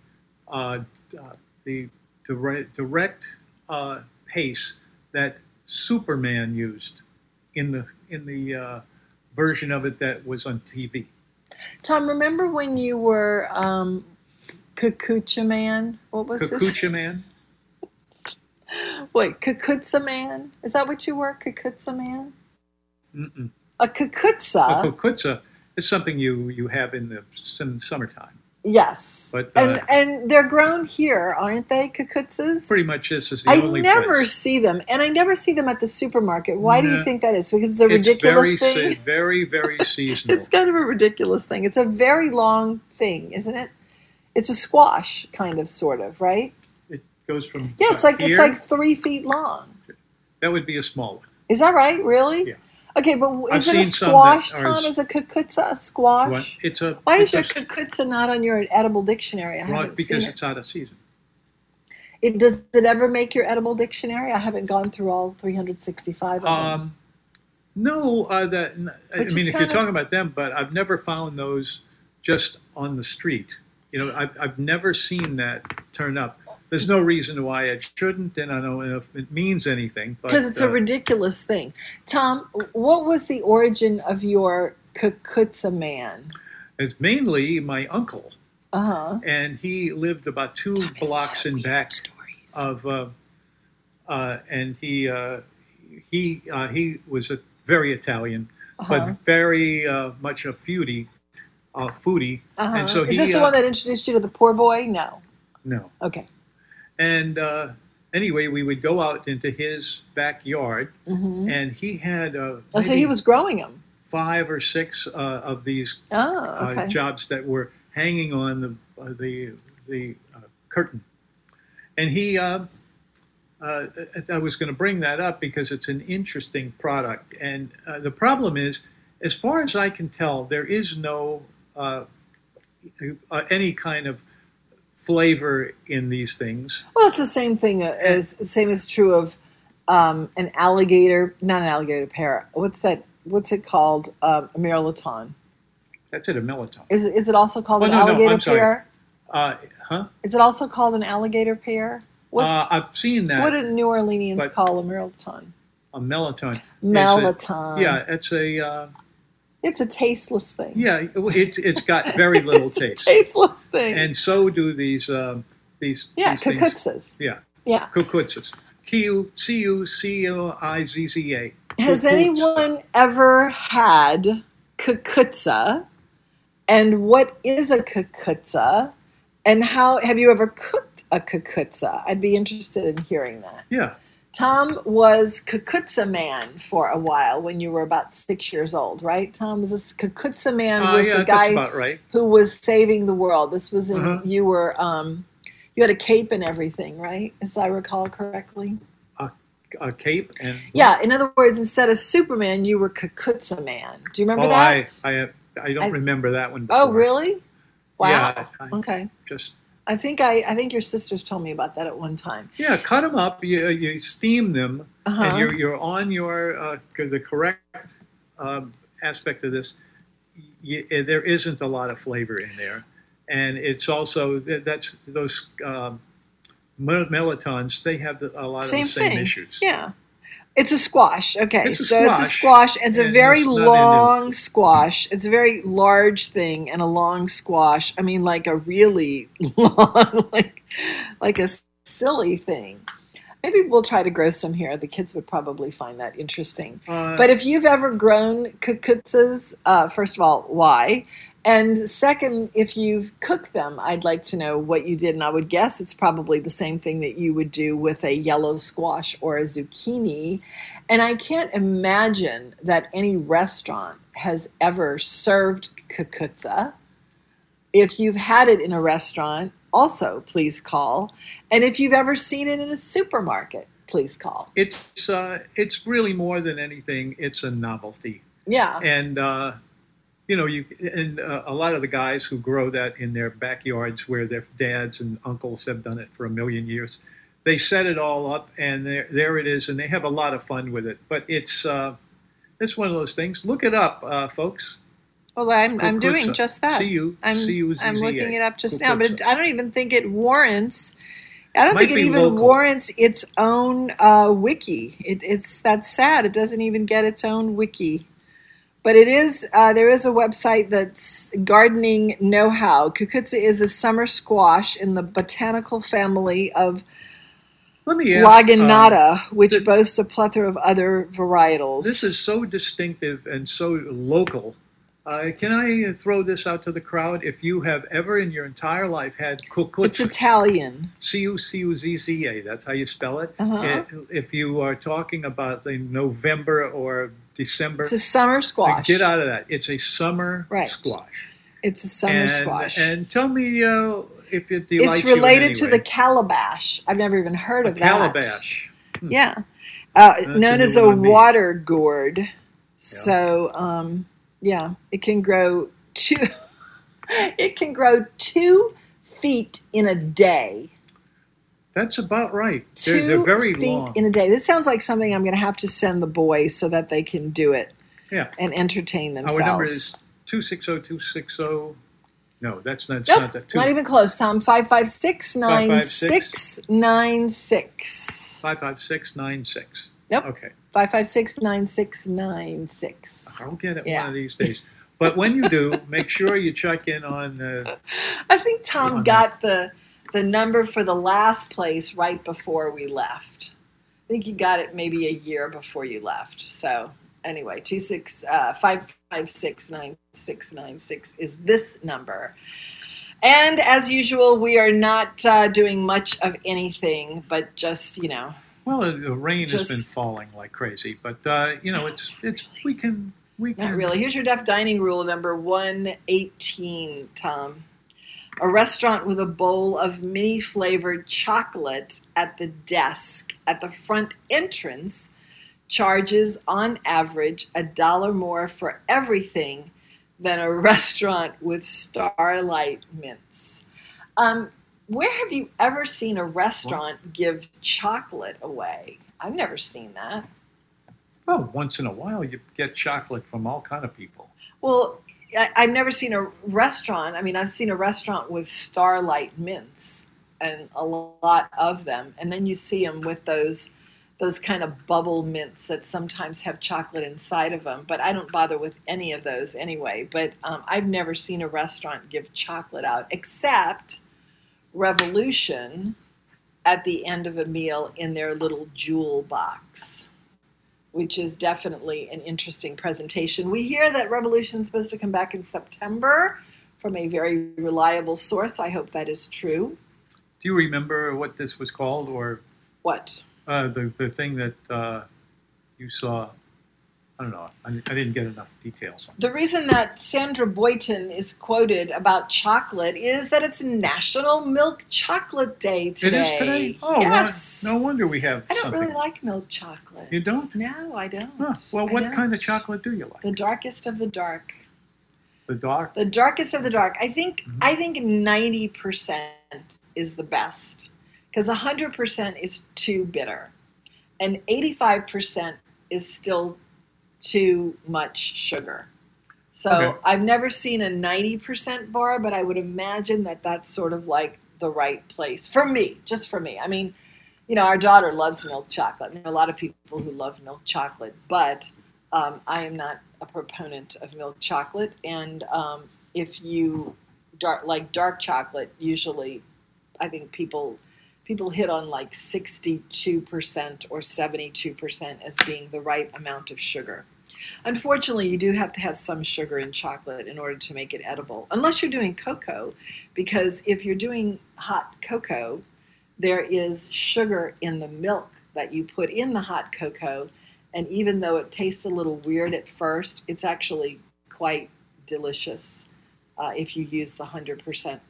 uh, uh, the direct, direct uh, pace that Superman used in the in the uh, version of it that was on TV. Tom, remember when you were um, Cucuzza Man? What was this? Kakucha Man. Wait, Cucuzza Man? Is that what you were, Cucuzza Man? Mm-mm. A Cucuzza? A cucuzza is something you you have in the sim- summertime. yes. But, uh, and and they're grown here, aren't they, Cucuzzas? Pretty much this is the only. I only never place. see them, and I never see them at the supermarket. Why do you think that is? Because it's a It's ridiculous very, thing. se- very, very seasonal. It's kind of a ridiculous thing. It's a very long thing, isn't it? It's a squash, kind of, sort of, right? it goes from Yeah, it's like it's like three feet long. that would be a small one. Is that right? Really? Yeah. Okay, but I've is it a squash, that Tom? Is a cucuzza a squash? One- It's a Why is your a- cucuzza not on your edible dictionary? I haven't because seen it. it's out of season. it. Does it ever make your edible dictionary? I haven't gone through all 365 of them. Um, no, uh, that I Which mean, if you're kinda- talking about them, but I've never found those just on the street. You know, I've, I've never seen that turn up. There's no reason why it shouldn't, and I don't know if it means anything. Because it's a uh, ridiculous thing. Tom, what was the origin of your cucuzza man? It's mainly my uncle, Uh huh. and he lived about two blocks in back of, uh, uh, and he uh, he uh, he was a very Italian, Uh-huh. but very uh, much a foodie, uh, foodie, Uh-huh. and so Is he this the one that introduced you to the poor boy? No. no. Okay. And uh, anyway, we would go out into his backyard, hmm and he had uh, Oh, so he was growing them. five or six uh, of these Oh, uh, okay. jobs that were hanging on the uh, the the uh, curtain, and he. Uh, uh, I was going to bring that up because it's an interesting product, and uh, the problem is, as far as I can tell, there is no uh, uh, any kind of flavor in these things. Well, it's the same thing as the same is true of um, an alligator, not an alligator pear. What's that? What's it called? Um, a mirliton. That's it, a melatonin. Is it- is it also called Well, an no, no, alligator I'm pear? Uh, huh? Is it also called an alligator pear? What Uh, I've seen that. what do New Orleanians call a mirliton? a melatonin. Melatonin. yeah, it's a uh, It's a tasteless thing. yeah. It, it's got very little It's a taste, tasteless thing. and so do these um, these yeah, these. Yeah, Yeah. cucuzzas. Q U C U C U I Z Z A. Has anyone ever had cucuzza? And what is a cucuzza? And how have you ever cooked a cucuzza? I'd be interested in hearing that. Yeah. Tom was cucuzza man for a while when you were about six years old, right? Tom was this cucuzza man Uh, was yeah, the guy right. who was saving the world. This was in Uh-huh. you were um, you had a cape and everything, right? As I recall correctly. A cape and Yeah, in other words, instead of Superman, you were Cucuzza Man. Do you remember oh, that? I I I don't I- remember that one. oh, before. really? Wow. Yeah, I- okay. Just I think I I think your sisters told me about that at one time. yeah, cut them up. You you steam them, Uh-huh. and you're you're on your uh, the correct um, aspect of this. Y y- there isn't a lot of flavor in there, and it's also that's those um, mel- melatones. They have the, a lot Same of the same thing. issues. Yeah. It's a squash. Okay. It's a so it's a squash, squash. It's a very it's long squash. It's a very large thing and a long squash. I mean like a really long like like a silly thing. Maybe we'll try to grow some here. The kids would probably find that interesting. Uh, but if you've ever grown cucuzzas, uh, first of all, why? And second, if you've cooked them, I'd like to know what you did. And I would guess it's probably the same thing that you would do with a yellow squash or a zucchini. And I can't imagine that any restaurant has ever served cucuzza. If you've had it in a restaurant, also please call. And if you've ever seen it in a supermarket, please call. It's uh, it's really more than anything. It's a novelty. Yeah. And uh, you know, you and uh, a lot of the guys who grow that in their backyards, where their dads and uncles have done it for a million years, they set it all up, and there there it is, and they have a lot of fun with it. But it's uh, it's one of those things. Look it up, uh, folks. Well, I'm, I'm doing just that. C-U- I'm, C-U-Z-Z-A. I'm looking it up just now, but it. I don't even think it warrants. I don't Might think it even local. warrants its own uh, wiki. It, it's that's sad. It doesn't even get its own wiki. But it is. Uh, there is a website that's gardening know-how. Cucuzza is a summer squash in the botanical family of Let me ask. Lagenaria, uh, which boasts a plethora of other varietals. This is so distinctive and so local. Uh, can I throw this out to the crowd? If you have ever in your entire life had cucuzza, it's Italian. C U C U Z Z A, that's how you spell it. Uh-huh. If you are talking about the November or December, It's a summer squash. Get out of that. It's a summer Right. squash. It's a summer and, squash. And tell me uh, if it delights it's related to the calabash. I've never even heard A of calabash. that. Yeah, uh, That's a known as a water gourd. So, um, yeah, it can grow two. it can grow two feet in a day. That's about right. 2 They're, they're very feet long. in a day. This sounds like something I'm going to have to send the boys so that they can do it yeah. and entertain themselves. Our number is 260 No, that's not, Nope, not that. Two, not even close, Tom. 556 556. 9696. 55696. Yep. Okay. 556 9696. I'll get it Yeah. one of these days. But when you do, make sure you check in on. Uh, I think Tom got the the number for the last place right before we left. I think you got it maybe a year before you left. So anyway, two six uh, five five six nine six nine six is this number. And as usual, we are not uh, doing much of anything, but just you know, well, the rain has been falling like crazy, but uh, you know, it's it's we can we can Not really. Here's your deaf dining rule number 118, Tom. A restaurant with a bowl of mini flavored chocolate at the desk at the front entrance charges on average a dollar more for everything than a restaurant with starlight mints. Um, where have you ever seen a restaurant give chocolate away? I've never seen that. Well, once in a while, you get chocolate from all kind of people. Well, I, I've never seen a restaurant. I mean, I've seen a restaurant with starlight mints and a lot of them, and then you see them with those those kind of bubble mints that sometimes have chocolate inside of them. But I don't bother with any of those anyway. But um, I've never seen a restaurant give chocolate out except Revolution at the end of a meal in their little jewel box which is definitely an interesting presentation. We hear that Revolution is supposed to come back in September from a very reliable source. I hope that is true. Do you remember what this was called, or What? uh, the the thing that uh, you saw? I don't know. I, I didn't get enough details. on The reason that Sandra Boynton is quoted about chocolate is that it's National Milk Chocolate Day today. It is today. Oh, yes. well, no wonder we have I don't something. really like milk chocolate. You don't? No, I don't. Huh. Well, I what don't. kind of chocolate do you like? The darkest of the dark. The dark. The darkest of the dark. I think Mm-hmm. I think ninety percent is the best because hundred percent is too bitter, and eighty-five percent is still too much sugar. So Okay. I've never seen a ninety percent bar, but I would imagine that that's sort of like the right place for me, just for me. I mean, you know, our daughter loves milk chocolate. There are a lot of people who love milk chocolate, but um, I am not a proponent of milk chocolate. And um, if you dark, like dark chocolate, usually, I think people people hit on like sixty-two percent or seventy-two percent as being the right amount of sugar. Unfortunately, you do have to have some sugar in chocolate in order to make it edible, unless you're doing cocoa, because if you're doing hot cocoa, there is sugar in the milk that you put in the hot cocoa, and even though it tastes a little weird at first, it's actually quite delicious uh, if you use the 100%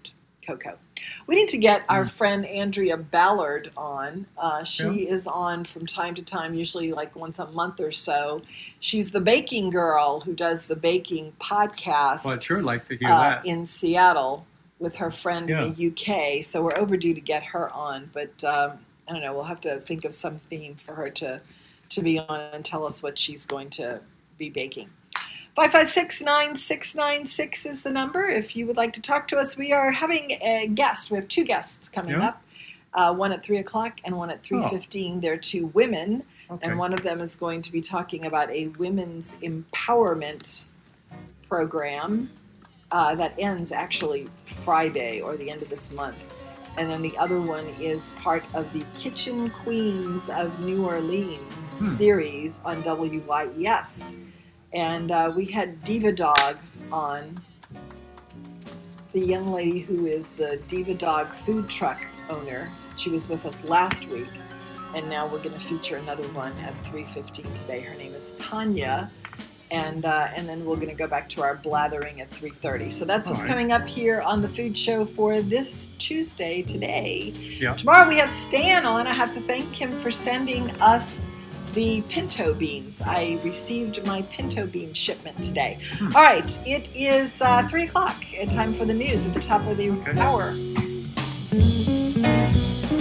cocoa. We need to get our friend Andrea Ballard on. Uh, she Yeah. is on from time to time, usually like once a month or so. She's the baking girl who does the baking podcast Well, I'd sure like to hear uh, that. in Seattle with her friend Yeah. in the UK. So we're overdue to get her on, but um, I don't know. We'll have to think of some theme for her to to be on and tell us what she's going to be baking. 5569696 is the number. If you would like to talk to us, we are having a guest. We have two guests coming Yeah? up. Uh, one at three o'clock and one at three fifteen. They're two women, Okay. and one of them is going to be talking about a women's empowerment program uh, that ends actually Friday or the end of this month. And then the other one is part of the Kitchen Queens of New Orleans Hmm. series on WYES. And uh, we had Diva Dog on, the young lady who is the Diva Dog food truck owner. She was with us last week, and now we're going to feature another one at 3:15 today. Her name is Tanya, and uh, and then we're going to go back to our blathering at 3:30. So that's what's right. coming up here on the food show for this Tuesday today. Yeah. Tomorrow we have Stan on. I have to thank him for sending us the pinto beans. I received my pinto bean shipment today. All right, it is uh, three o'clock. uh, Time for the news at the top of the hour.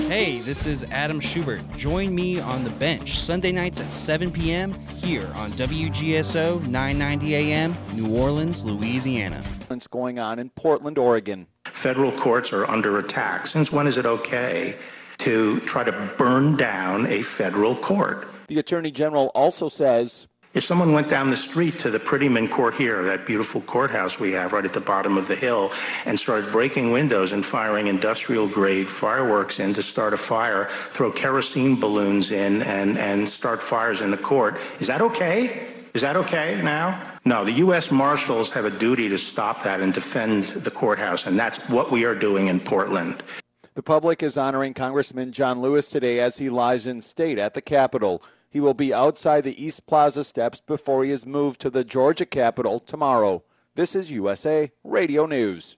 Hey, this is Adam Schubert. Join me on the bench Sunday nights at 7 p.m. here on WGSO 990 AM, New Orleans, Louisiana. What's going on in Portland, Oregon? Federal courts are under attack. Since when is it okay to try to burn down a federal court? The Attorney General also says If someone went down the street to the Prettyman Court here, that beautiful courthouse we have right at the bottom of the hill, and started breaking windows and firing industrial grade fireworks in to start a fire, throw kerosene balloons in and, and start fires in the court, is that okay? Is that okay now? No, the U.S. Marshals have a duty to stop that and defend the courthouse, and that's what we are doing in Portland. the public is honoring Congressman John Lewis today as he lies in state at the Capitol. He will be outside the East Plaza steps before he is moved to the Georgia Capitol tomorrow. This is USA Radio News.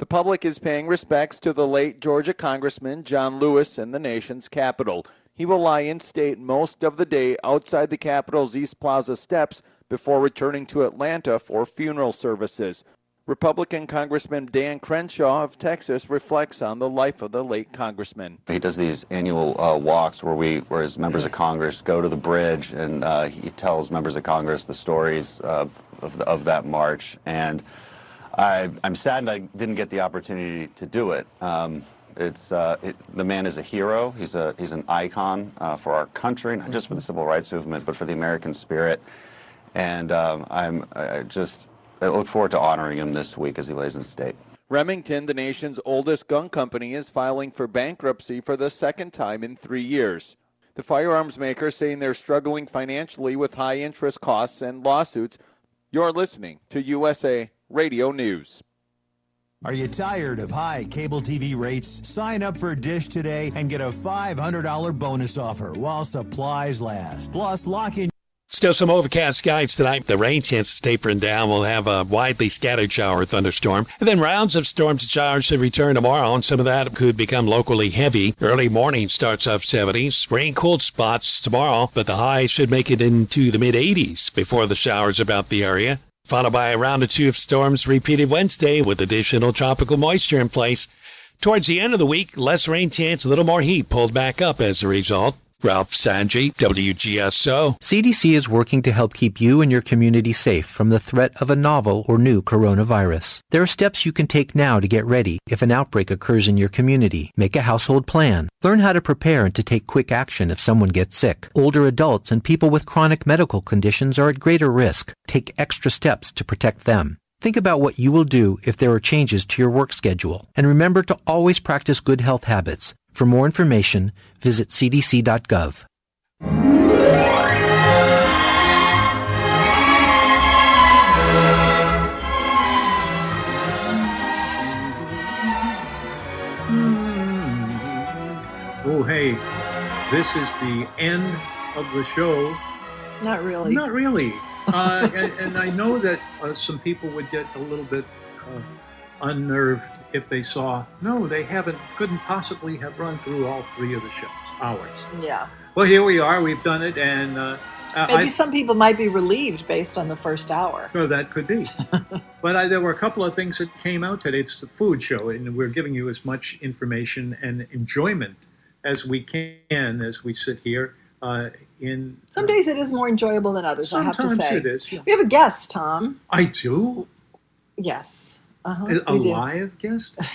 The public is paying respects to the late Georgia Congressman John Lewis in the nation's capital. He will lie in state most of the day outside the Capitol's East Plaza steps before returning to Atlanta for funeral services. Republican Congressman Dan Crenshaw of Texas reflects on the life of the late congressman. He does these annual uh, walks where we, where his members of Congress go to the bridge, and uh, he tells members of Congress the stories of, of, the, of that march. And I, I'm saddened I didn't get the opportunity to do it. Um, it's uh, it, the man is a hero. He's a he's an icon uh, for our country, not just for the civil rights movement, but for the American spirit. And um, I'm I just I look forward to honoring him this week as he lays in state. Remington, the nation's oldest gun company, is filing for bankruptcy for the second time in three years. The firearms maker saying they're struggling financially with high interest costs and lawsuits. You're listening to USA Radio News. Are you tired of high cable TV rates? Sign up for Dish today and get a $500 bonus offer while supplies last. Plus, lock in Still some overcast skies tonight. The rain chances tapering down. We'll have a widely scattered shower thunderstorm. And then rounds of storms and showers should return tomorrow, and some of that could become locally heavy. Early morning starts off 70s. Rain cold spots tomorrow, but the high should make it into the mid 80s before the showers about the area. Followed by a round or two of storms repeated Wednesday with additional tropical moisture in place. Towards the end of the week, less rain chance, a little more heat pulled back up as a result. Ralph Sanji, WGSO. CDC is working to help keep you and your community safe from the threat of a novel or new coronavirus. There are steps you can take now to get ready if an outbreak occurs in your community. Make a household plan. Learn how to prepare and to take quick action if someone gets sick. Older adults and people with chronic medical conditions are at greater risk. Take extra steps to protect them. Think about what you will do if there are changes to your work schedule. And remember to always practice good health habits. For more information, visit cdc.gov. Hmm. Oh, hey, this is the end of the show. Not really. Not really. Uh, and, and I know that uh, some people would get a little bit uh, unnerved if they saw, no, they haven't, couldn't possibly have run through all three of the shows, hours. Yeah. Well, here we are. We've done it, and uh, Maybe I, some people might be relieved based on the first hour. no, that could be. but I, there were a couple of things that came out today. It's the food show, and we're giving you as much information and enjoyment as we can as we sit here. Uh, in Some days it is more enjoyable than others, I have to say. it is, yeah. We have a guest, Tom. I do Yes. Uh-huh, a do. live guest.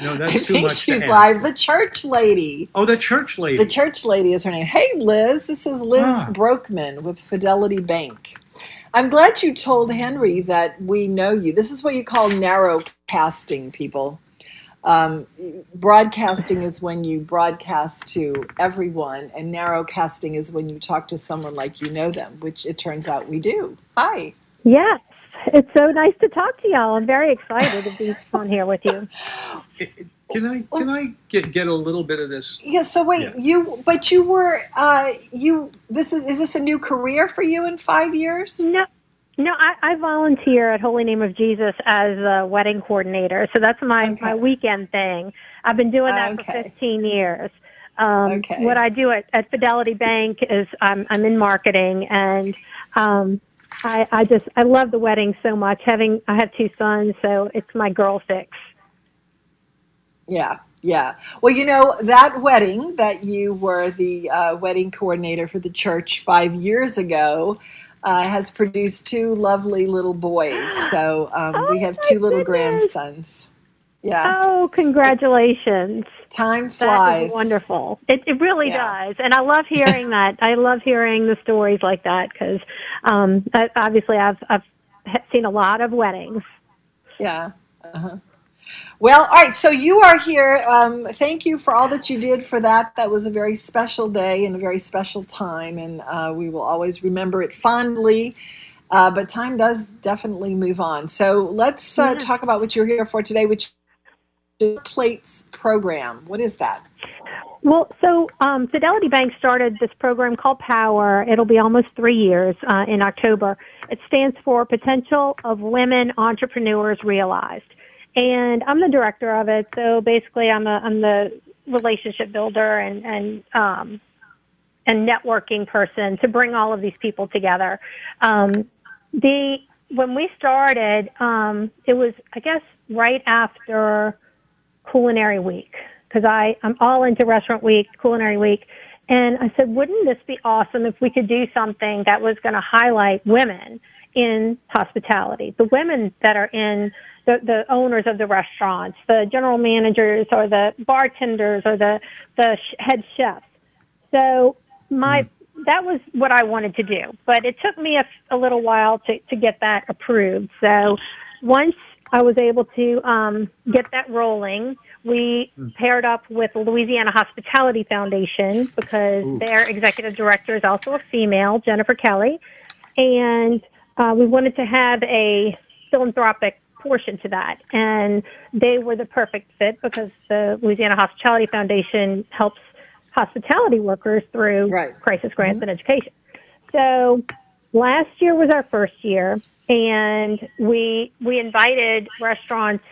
No, I that's too think much. she's live. The church lady. Oh, the church lady. The church lady is her name. Hey, Liz. This is Liz Ah. Brokman with Fidelity Bank. I'm glad you told Henry that we know you. This is what you call narrow casting, people. Um, broadcasting is when you broadcast to everyone, and narrow casting is when you talk to someone like you know them, which it turns out we do. Hi. Yes, it's so nice to talk to y'all. I'm very excited to be on here with you. Can I can I get get a little bit of this? Yeah. So wait, you but you were uh, you. This is is this a new career for you in five years? No, no, I, I volunteer at Holy Name of Jesus as a wedding coordinator, so that's my my weekend thing. I've been doing that for 15 years. Um, Okay. What I do at, at Fidelity Bank is I'm I'm in marketing, and um, I I just I love the wedding so much. Having I have two sons, so it's my girl fix. Yeah. Yeah. Well, you know, that wedding that you were the uh, wedding coordinator for the church five years ago uh, has produced two lovely little boys. So um, we have two little grandsons. Yeah. Oh, congratulations. Time flies. is wonderful. It, it really Yeah. does. And I love hearing that. I love hearing the stories like that because um, obviously I've, I've seen a lot of weddings. Yeah. Uh-huh. Well, all right. So you are here. Um, thank you for all that you did for that. That was a very special day and a very special time, and uh, we will always remember it fondly. Uh, but time does definitely move on. So let's uh, talk about what you're here for today, which is the Plates program. What is that? Well, so um, Fidelity Bank started this program called Power. It'll be almost three years uh, in October. It stands for Potential of Women Entrepreneurs Realized. And I'm the director of it. So basically, I'm, a, I'm the relationship builder and, and, um, and networking person to bring all of these people together. Um, the when we started, um, it was I guess right after Culinary Week because I I'm all into Restaurant Week, Culinary Week, and I said, wouldn't this be awesome if we could do something that was going to highlight women in hospitality, the women that are in the, the owners of the restaurants, the general managers or the bartenders or the the sh- head chefs. So my that was what I wanted to do, but it took me a, a little while to to get that approved. So once I was able to um, get that rolling, we paired up with Louisiana Hospitality Foundation because Ooh. their executive director is also a female, Jennifer Kelly, and uh, we wanted to have a philanthropic portion to that. And they were the perfect fit because the Louisiana Hospitality Foundation helps hospitality workers through crisis grants and education. So last year was our first year, and we we invited restaurants,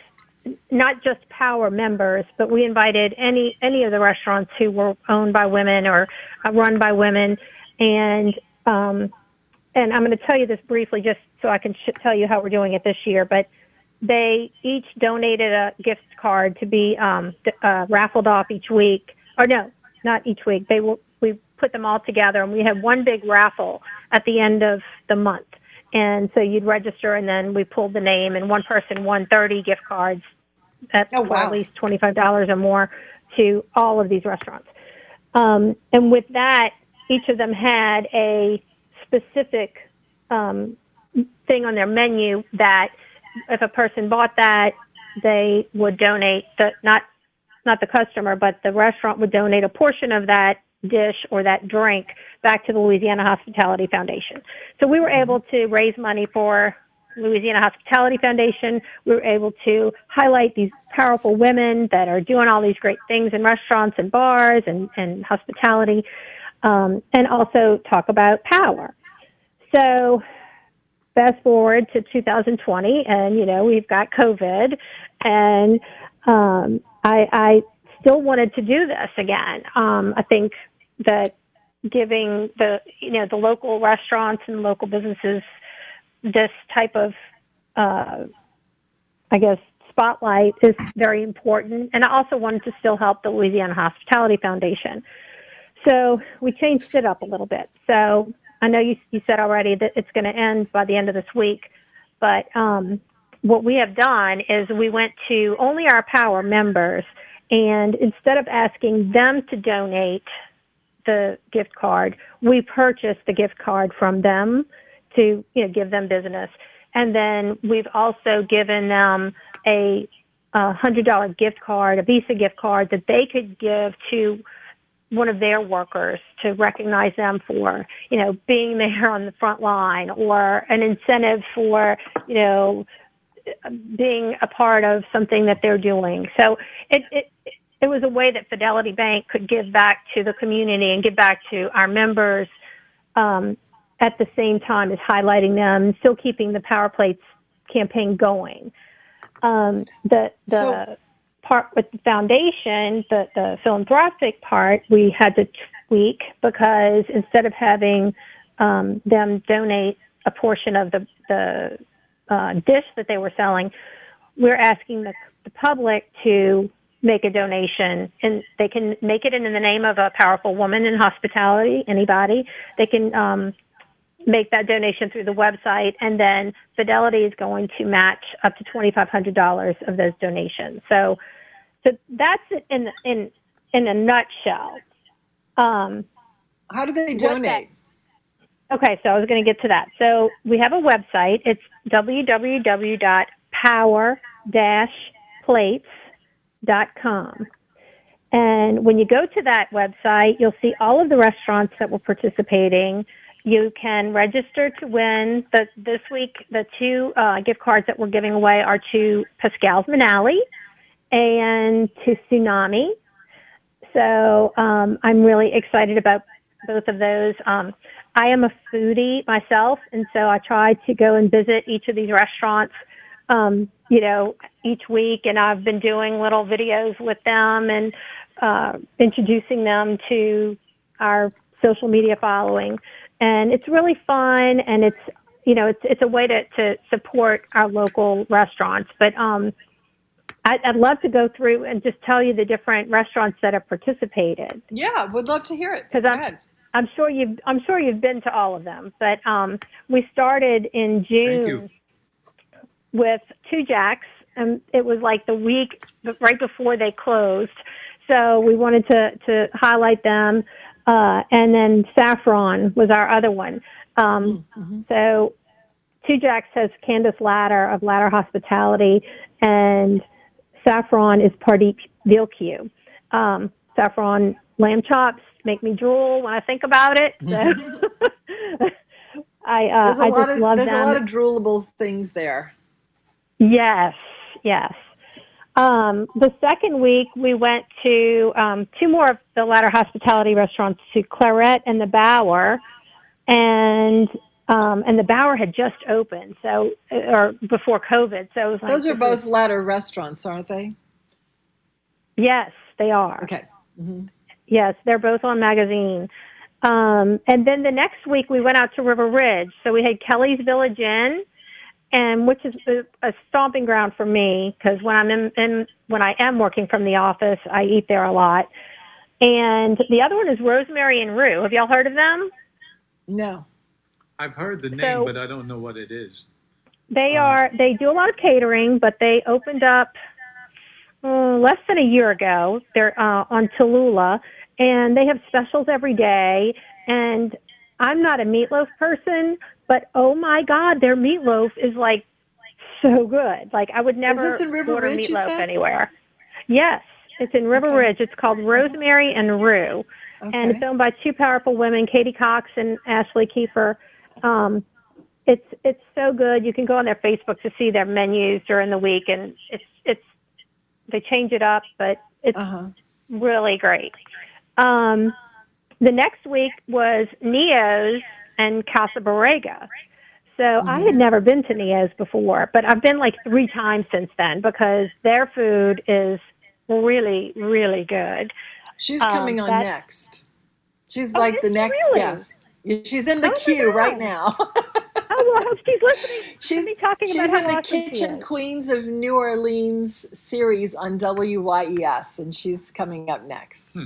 not just Power members, but we invited any any of the restaurants who were owned by women or run by women, and um, and I'm going to tell you this briefly, just so I can sh- tell you how we're doing it this year, but. They each donated a gift card to be um, d- uh, raffled off each week, or no, not each week. They will we put them all together, and we had one big raffle at the end of the month. And so you'd register, and then we pulled the name, and one person won 30 gift cards at Oh, wow. at least $25 or more to all of these restaurants. Um, and with that, each of them had a specific um, thing on their menu that if a person bought that, they would donate the not not the customer, but the restaurant would donate a portion of that dish or that drink back to the Louisiana Hospitality Foundation. So we were able to raise money for Louisiana Hospitality Foundation. We were able to highlight these powerful women that are doing all these great things in restaurants and bars and, and hospitality, um, and also talk about power. So fast forward to 2020 and you know we've got covid and um i i still wanted to do this again. Um i think that giving the you know the local restaurants and local businesses this type of uh i guess spotlight is very important. And i also wanted to still help the louisiana hospitality foundation. So we changed it up a little bit. So I know you, you said already that it's going to end by the end of this week, but um, what we have done is we went to only our Power members, and instead of asking them to donate the gift card, we purchased the gift card from them to you know give them business, and then we've also given them a a hundred dollar gift card, a Visa gift card that they could give to one of their workers to recognize them for, you know, being there on the front line or an incentive for, you know, being a part of something that they're doing. So it, it, it was a way that Fidelity Bank could give back to the community and give back to our members um, at the same time as highlighting them, still keeping the Power Plates campaign going. Um, the the So- part with the foundation, the, the philanthropic part, we had to tweak because instead of having um, them donate a portion of the, the uh, dish that they were selling, we're asking the, the public to make a donation and they can make it in the name of a powerful woman in hospitality, anybody. They can um, make that donation through the website and then Fidelity is going to match up to $2,500 of those donations. So, so that's in, in, in a nutshell. Um, How do they donate? that- okay, so I was going to get to that. So we have a website. It's www.power-plates.com. And when you go to that website, you'll see all of the restaurants that were participating. You can register to win. The, this week, the two uh, gift cards that we're giving away are to Pascal's Manale and to Tsunami. So um, I'm really excited about both of those. Um, I am a foodie myself, and so I try to go and visit each of these restaurants, um, you know, each week, and I've been doing little videos with them and uh, introducing them to our social media following, and it's really fun, and it's you know, it's it's a way to to support our local restaurants, but um, I'd, I'd love to go through and just tell you the different restaurants that have participated. Yeah, would love to hear it. Because I'm, I'm sure you've I'm sure you've been to all of them. But um, we started in June with Two Jacks, and it was like the week right before they closed. So we wanted to to highlight them, uh, and then Saffron was our other one. Um, So Two Jacks has Candace Ladder of Ladder Hospitality, and Saffron is Pardeep Vilkhu. Um, saffron lamb chops make me drool when I think about it. So I, uh, There's a I lot just of there's them. a lot of droolable things there. Yes, yes. Um, the second week, we went to um, two more of the Ladder Hospitality restaurants, to Claret and the Bower, and Um, and the Bower had just opened, so or before COVID. So it was like, Those are both is- ladder restaurants, aren't they? Yes, they are. Okay. hmm Yes, they're both on magazine. Um, and then the next week we went out to River Ridge. So we had Kelly's Village Inn, and which is a, a stomping ground for me because when I'm in, in when I am working from the office, I eat there a lot. And the other one is Rosemary and Rue. Have y'all heard of them? No. I've heard the name, So- but I don't know what it is. They are they do a lot of catering, but they opened up uh, less than a year ago. They're uh, on Tallulah, and they have specials every day. And I'm not a meatloaf person, but oh my God, their meatloaf is like so good. Like I would never this in River order Ridge, meatloaf anywhere. Yes, it's in River Ridge. It's called Rosemary and Rue, and it's owned by two powerful women, Katie Cox and Ashley Kiefer. Um, it's it's so good. You can go on their Facebook to see their menus during the week, and it's it's they change it up, but it's really great. Um, the next week was Neo's and Casa Borrega. So I had never been to Neo's before, but I've been like three times since then because their food is really, really good. She's Um, coming on next. She's Oh, like the next really? guest. Yeah, She's in the Oh my queue right now. oh, well, I hope she's listening. She's me talking She's about in the awesome Kitchen. Queens of New Orleans series on WYES, and she's coming up next.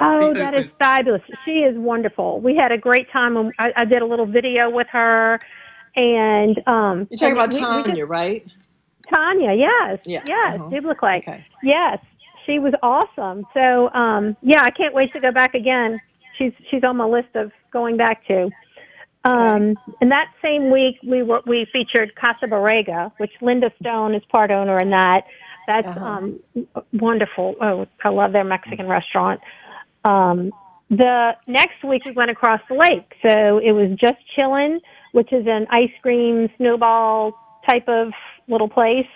Oh, Hey, that is fabulous. She is wonderful. We had a great time. When I, I did a little video with her, and um, You're talking and about we- we just- Tanya, right? Tanya, yes, Yeah, yes, uh-huh. biblically, yes. She was awesome. So, um, yeah, I can't wait to go back again. She's she's on my list of going back to. Um, and that same week, we were we featured Casa Borrega, which Linda Stone is part owner in that. That's Uh-huh. um, wonderful. Oh, I love their Mexican restaurant. Um, the next week we went across the lake, so it was just chillin', which is an ice cream snowball type of little place,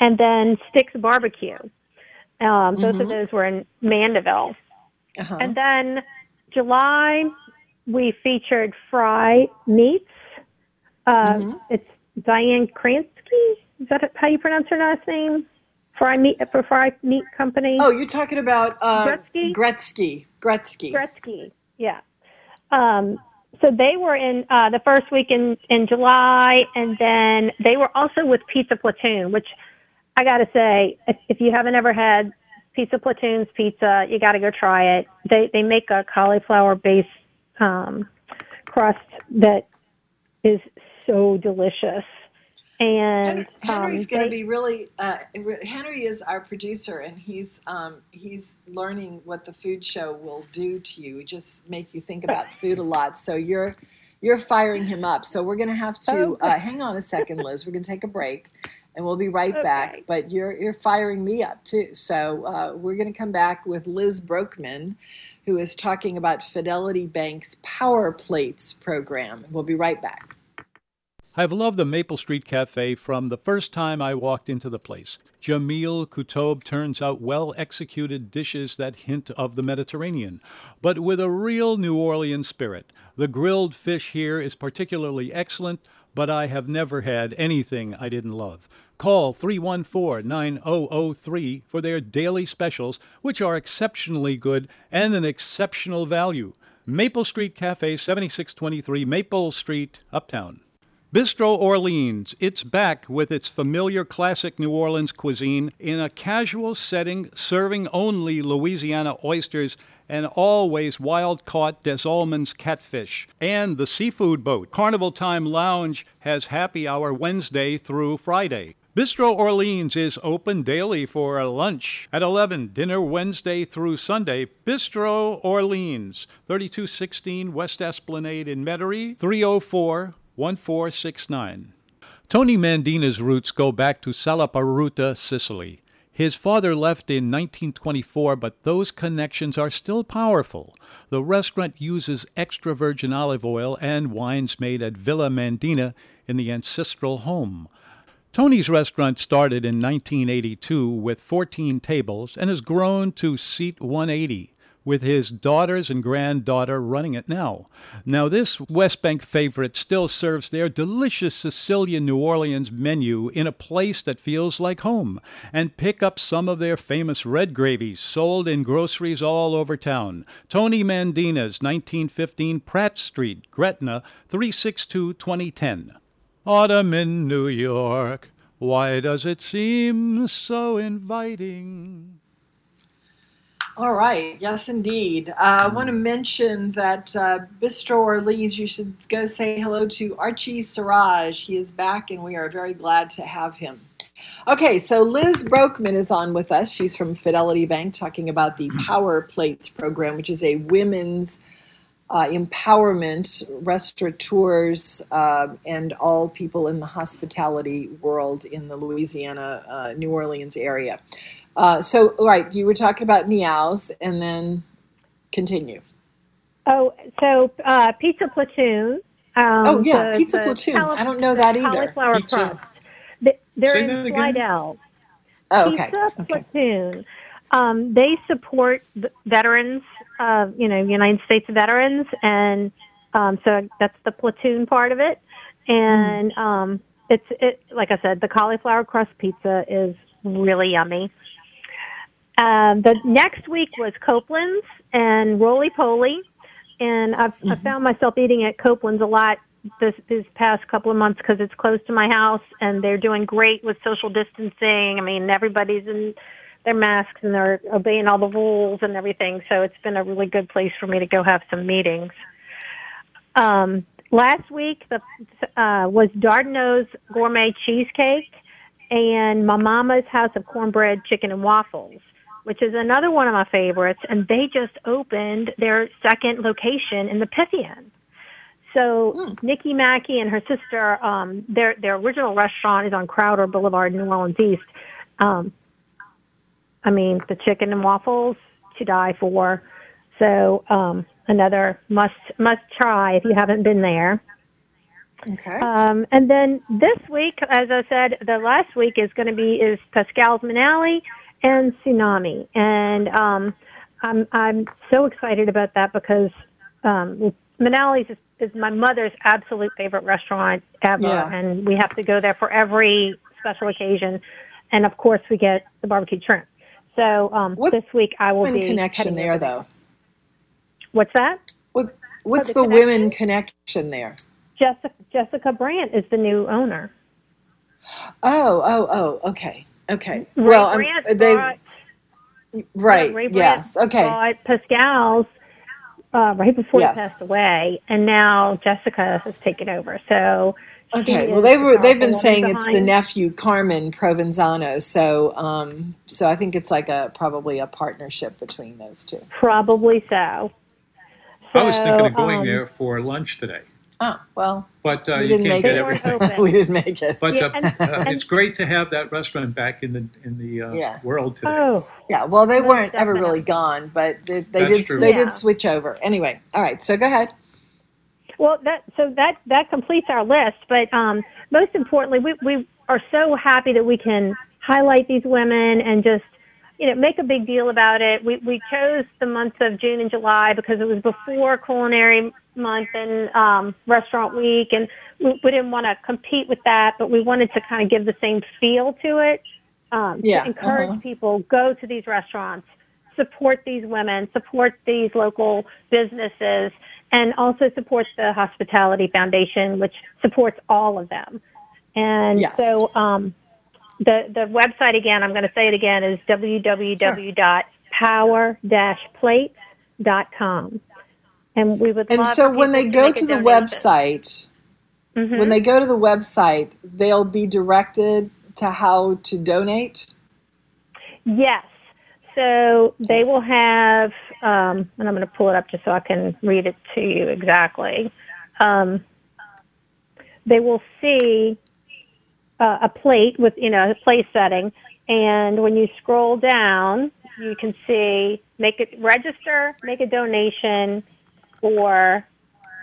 and then Sticks Barbecue. Um, both of Mhm. those were in Mandeville. Uh-huh. And then July, we featured Fry Meats. Uh, Mm-hmm. It's Diane Kransky. Is that how you pronounce her last name? Fry Meat for Fry Meat Company. Oh, you're talking about uh, Gretzky? Gretzky. Gretzky. Gretzky. Yeah. Um, so they were in uh, the first week in, in July, and then they were also with Pizza Platoon, which I got to say, if, if you haven't ever had Pizza Platoon's pizza, you got to go try it. They they make a cauliflower based um, crust that is so delicious, and Henry's um, going to be really. Uh, Henry is our producer, and he's um, he's learning what the food show will do to you. Just make you think about food a lot. So you're you're firing him up. So we're going to have to Oh, uh, hang on a second, Liz. We're going to take a break, and we'll be right back. But you're you're firing me up too. So uh, we're going to come back with Liz Brokman, who is talking about Fidelity Bank's Power Plates program. We'll be right back. I've loved the Maple Street Cafe from the first time I walked into the place. Jamil Kutob turns out well executed dishes that hint of the Mediterranean, but with a real New Orleans spirit. The grilled fish here is particularly excellent, but I have never had anything I didn't love. Call 314 9003 for their daily specials, which are exceptionally good and an exceptional value. Maple Street Cafe, 7623 Maple Street, Uptown. Bistro Orleans, it's back with its familiar classic New Orleans cuisine in a casual setting, serving only Louisiana oysters and always wild caught Des Allemands catfish. And the seafood boat, Carnival Time Lounge, has happy hour Wednesday through Friday. Bistro Orleans is open daily for lunch at 11, dinner Wednesday through Sunday. Bistro Orleans, 3216 West Esplanade in Metairie, 304 1469. Tony Mandina's roots go back to Salaparuta, Sicily. His father left in 1924, but those connections are still powerful. The restaurant uses extra virgin olive oil and wines made at Villa Mandina in the ancestral home. Tony's restaurant started in 1982 with 14 tables and has grown to seat 180. with his daughters and granddaughter running it now. Now, this West Bank favorite still serves their delicious Sicilian New Orleans menu in a place that feels like home, and pick up some of their famous red gravies sold in groceries all over town. Tony Mandina's 1915 Pratt Street, Gretna, 362 2010. Autumn in New York, why does it seem so inviting? All right. Yes, indeed. Uh, I want to mention that uh, Bistro Orleans, you should go say hello to Archie Siraj. He is back, and we are very glad to have him. Okay, so Liz Brokeman is on with us. She's from Fidelity Bank talking about the Power Plates program, which is a women's uh, empowerment, restaurateurs, uh, and all people in the hospitality world in the Louisiana, uh, New Orleans area. Uh, so, right, you were talking about Niao's, and then continue. Oh, so uh, Pizza Platoon. Um, oh yeah, the- Pizza the Platoon. cali- I don't know that either. Cauliflower Pizza- crust. They- They're Say in that again? Slidell. Oh, okay. Pizza Platoon. Um, they support the veterans, uh, you know, United States veterans, and um, so that's the platoon part of it. And Mm. um, it's it like I said, the cauliflower crust pizza is really yummy. Um, the next week was Copeland's and Roly Poly, and I've, I found myself eating at Copeland's a lot this this past couple of months because it's close to my house, and they're doing great with social distancing. I mean, everybody's in their masks and they're obeying all the rules and everything. So it's been a really good place for me to go have some meetings. Um, last week the, uh, was Dardanel's Gourmet Cheesecake and my mama's House of Cornbread Chicken and Waffles, which is another one of my favorites. And they just opened their second location in the Pythian. So Nikki Mackey and her sister, um, their their original restaurant is on Crowder Boulevard, New Orleans East. Um, I mean, the chicken and waffles to die for. So um, another must must try if you haven't been there. Okay. Um, and then this week, as I said, the last week is going to be is Pascal's Manale and Tsunami, and um, I'm I'm so excited about that because um, Manale's is, is my mother's absolute favorite restaurant ever, Yeah. and we have to go there for every special occasion, and of course we get the barbecue shrimp. So um, this week I will be connection there, though. What's that? What What's Oh, the the, women connection there? Jessica Jessica Brandt is the new owner. Oh, oh, oh. Okay, okay. Ray well, um, they bought- right. Ray Brandt yes. Okay. Pascal's uh, right before Yes. he passed away, and now Jessica has taken over. So Okay. Well, they the were. They've been woman saying it's the nephew Carmen Provenzano. So, um, so I think it's like a probably a partnership between those two. Probably so. I was thinking of going um, there for lunch today, Oh well. but uh, we you didn't can't make get it. everything. we didn't make it. But Yeah, uh, and- uh, and- it's great to have that restaurant back in the in the uh, Yeah. world today. Oh, Yeah, well, they weren't ever really gone, but they, they did. true. They Yeah. did switch over. Anyway, all right. So go ahead. Well, that so that that completes our list. But um, most importantly, we we are so happy that we can highlight these women and just you know make a big deal about it. We we chose the months of June and July because it was before culinary month and um, restaurant week, and we, we didn't want to compete with that, but we wanted to kind of give the same feel to it. Um, Yeah, to encourage uh-huh. people go to these restaurants support these women, support these local businesses, and also supports the Hospitality Foundation, which supports all of them. And Yes. so um, the the website again, I'm going to say it again, is www.power-plates.com. And we would And so when they people go to the donation. website, Mhm. when they go to the website, they'll be directed to how to donate. Yes. So they will have, um, and I'm going to pull it up just so I can read it to you exactly. Um, they will see uh, a plate with, you know, a place setting, and when you scroll down, you can see make it register, make a donation, or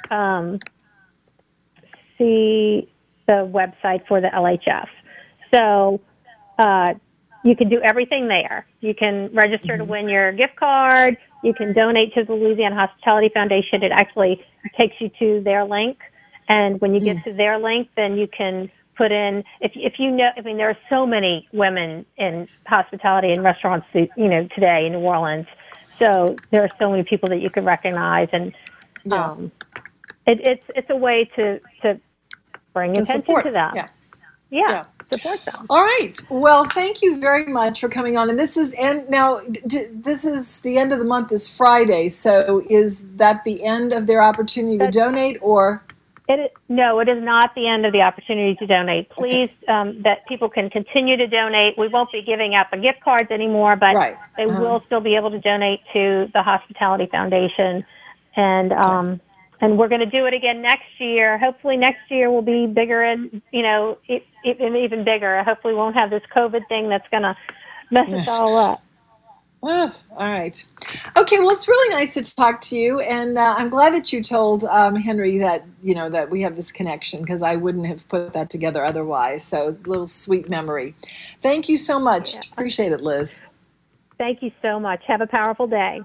um, see the website for the LHF. So uh, you can do everything there. You can register to win your gift card. You can donate to the Louisiana Hospitality Foundation. It actually takes you to their link. And when you get to their link, then you can put in, if, if you know, I mean, there are so many women in hospitality and restaurants, you know, today in New Orleans. So there are so many people that you can recognize. And um, it, it's, it's a way to, to bring To attention support, to them. yeah. Yeah. Support them. All right. Well, thank you very much for coming on. And this is and now d- this is the end of the month is Friday. So is that the end of their opportunity to donate, or It is, no, it is not the end of the opportunity to donate. Please, um, that people can continue to donate. We won't be giving out the gift cards anymore, but Right. they Uh-huh. will still be able to donate to the Hospitality Foundation, and um, and we're going to do it again next year. Hopefully, next year will be bigger and you know it, and even bigger. I Hopefully, we won't have this COVID thing that's going to mess us all up. Ah, all right. Okay, well, it's really nice to talk to you, and uh, I'm glad that you told um, Henry that you know that we have this connection because I wouldn't have put that together otherwise. So, little sweet memory. Thank you so much. Appreciate it, Liz. Thank you so much. Have a powerful day.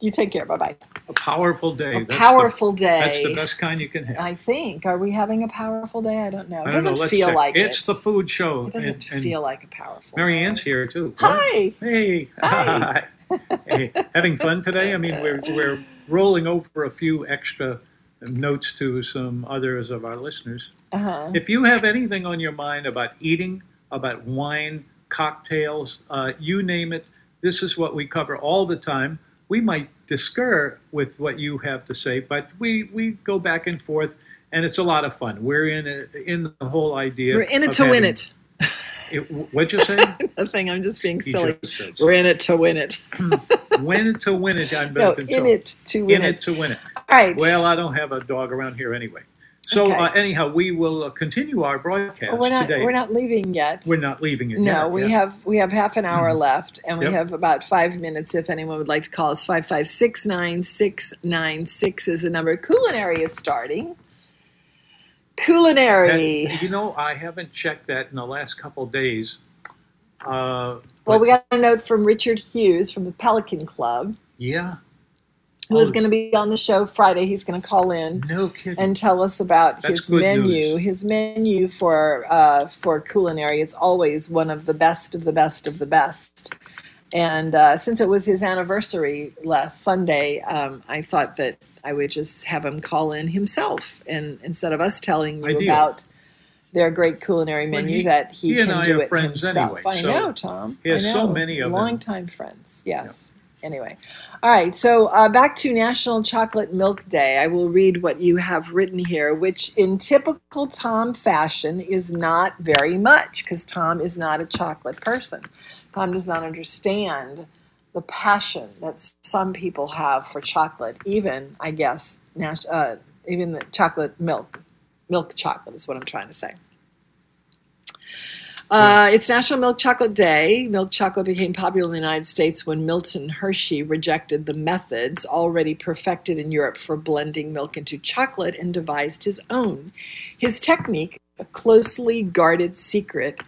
You take care. Bye bye. A powerful day. A That's the- powerful day. That's the best kind you can have. I think. Are we having a powerful day? I don't know. It doesn't know. Feel check. like it's it. the food show. It doesn't and- and feel like a powerful. Mary Ann's here too. Hi. Hey. Hi. hey. Having fun today? I mean, we're we're rolling over a few extra notes to some others of our listeners. Uh-huh. If you have anything on your mind about eating, about wine, cocktails, uh, you name it, this is what we cover all the time. We might discur with what you have to say, but we, we go back and forth, and it's a lot of fun. We're in a, in the whole idea. We're in it to win it. it. What'd you say? Nothing. I'm just being He silly. just We're in it to win it. win it to win it. I'm No, in told. it to win in it. it to win it. All right. Well, I don't have a dog around here anyway. So Okay. uh, anyhow, we will uh, continue our broadcast we're not. today. We're not leaving yet. We're not leaving it. No, yet, we yeah. have we have half an hour left, and we Yep. have about five minutes. If anyone would like to call us, five five six nine six nine six is the number. Culinary is starting. Culinary. That- you know, I haven't checked that in the last couple of days. Uh, Well, we got a note from Richard Hughes from the Pelican Club, yeah. Who is Oh. going to be on the show Friday. He's going to call in No and tell us about That's his menu. news. His menu for uh, for culinary is always one of the best of the best of the best. And uh, since it was his anniversary last Sunday, um, I thought that I would just have him call in himself, and instead of us telling you Ideal. about their great culinary Well, menu, he- that he, he can I do it himself. anyway, I so know, Tom. he has I so many of them. longtime friends. Yes. Anyway, all right. So uh, back to National Chocolate Milk Day. I will read what you have written here, which in typical Tom fashion is not very much because Tom is not a chocolate person. Tom does not understand the passion that some people have for chocolate. Even, I guess, uh, even the chocolate milk, milk chocolate is what I'm trying to say. Uh, it's National Milk Chocolate Day. Milk chocolate became popular in the United States when Milton Hershey rejected the methods already perfected in Europe for blending milk into chocolate and devised his own. His technique, a closely guarded secret,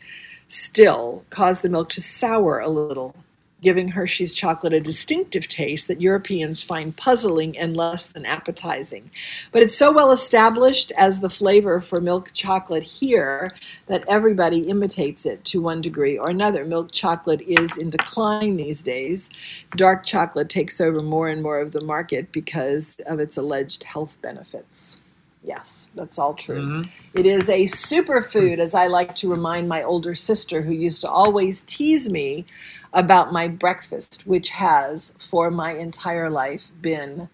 still caused the milk to sour a little, giving Hershey's chocolate a distinctive taste that Europeans find puzzling and less than appetizing. But it's so well established as the flavor for milk chocolate here that everybody imitates it to one degree or another. Milk chocolate is in decline these days. Dark chocolate takes over more and more of the market because of its alleged health benefits. Yes, that's all true. Mm-hmm. It is a superfood, as I like to remind my older sister, who used to always tease me about my breakfast, which has, for my entire life, been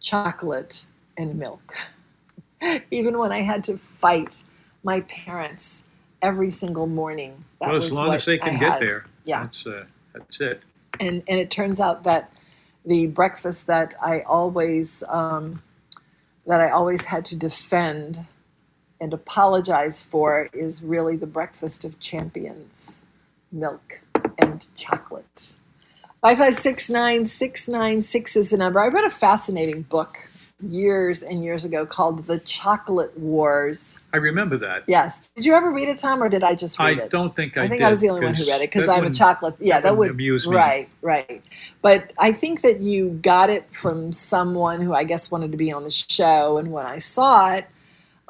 chocolate and milk. Even when I had to fight my parents every single morning, that well, was as long as they can get there. Yeah That's, uh, that's it. and and it turns out that the breakfast that I always um, that I always had to defend and apologize for is really the breakfast of champions, milk and chocolate. Five five six nine six nine six is the number. I read a fascinating book years and years ago called The Chocolate Wars. I remember that. Yes. Did you ever read it, Tom, or did I just read I it? I don't think I I think did, I was the only one who read it because I'm a chocolate. Yeah, that would amuse me. Right, right. But I think that you got it from someone who I guess wanted to be on the show, and when I saw it,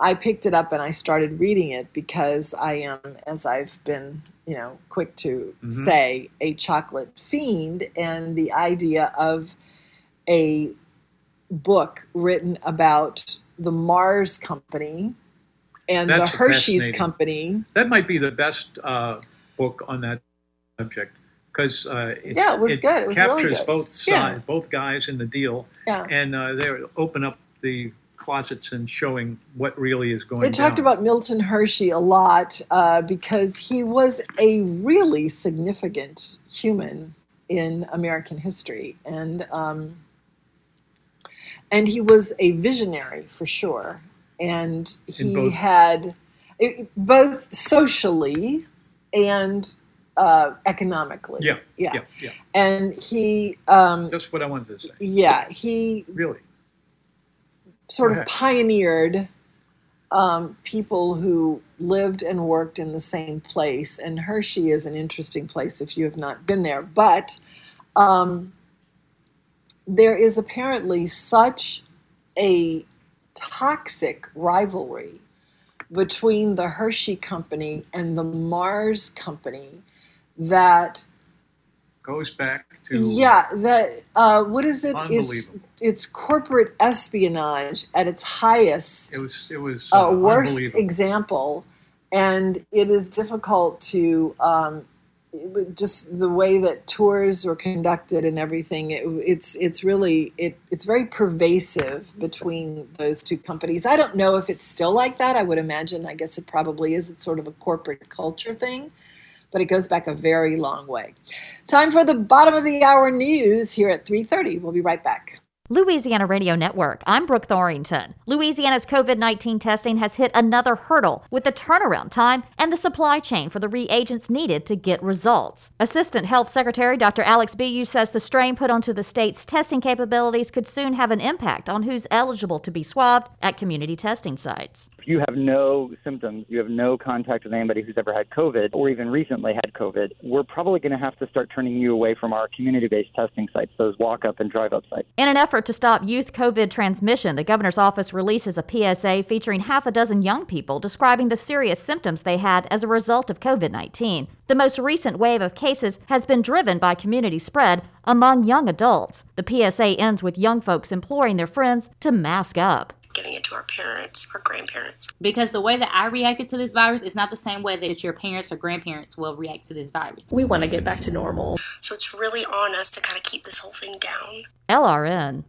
I picked it up and I started reading it because I am, as I've been, you know, quick to Mhm. say, a chocolate fiend, and the idea of a book written about the Mars Company and That's the Hershey's. Company. That might be the best uh, book on that subject because uh, it, Yeah, it was good. It was really captures good. both Yeah. sides, both guys in the deal, Yeah. and uh, they open up the closets and showing what really is going on. They talked down. about Milton Hershey a lot uh, because he was a really significant human in American history, and um, and he was a visionary for sure. And he had it, both socially and uh, economically. yeah, yeah, yeah, yeah. And he, um, That's what I wanted to say. yeah, he Really, sort of pioneered um, people who lived and worked in the same place. And Hershey is an interesting place if you have not been there. But um, there is apparently such a toxic rivalry between the Hershey Company and the Mars Company that goes back to yeah, that uh, what is it? It's it's corporate espionage at its highest, It was it was uh, uh, worst example, and it is difficult to um, just the way that tours were conducted and everything. It, it's it's really it it's very pervasive between those two companies. I don't know if it's still like that. I would imagine. I guess it probably is. It's sort of a corporate culture thing but it goes back a very long way. Time for the bottom of the hour news here at 3:30. We'll be right back. Louisiana Radio Network. I'm Brooke Thorington. Louisiana's COVID 19 testing has hit another hurdle with the turnaround time and the supply chain for the reagents needed to get results. Assistant Health Secretary Dr. Alex Billioux says the strain put onto the state's testing capabilities could soon have an impact on who's eligible to be swabbed at community testing sites. If you have no symptoms, you have no contact with anybody who's ever had COVID or even recently had COVID, we're probably going to have to start turning you away from our community based testing sites, those walk up and drive up sites. In an effort to stop youth COVID transmission, the governor's office releases a PSA featuring half a dozen young people describing the serious symptoms they had as a result of COVID 19. The most recent wave of cases has been driven by community spread among young adults. The PSA ends with young folks imploring their friends to mask up. Getting it to our parents, our grandparents. Because the way that I reacted to this virus is not the same way that your parents or grandparents will react to this virus. We want to get back to normal. So it's really on us to kind of keep this whole thing down. LRN.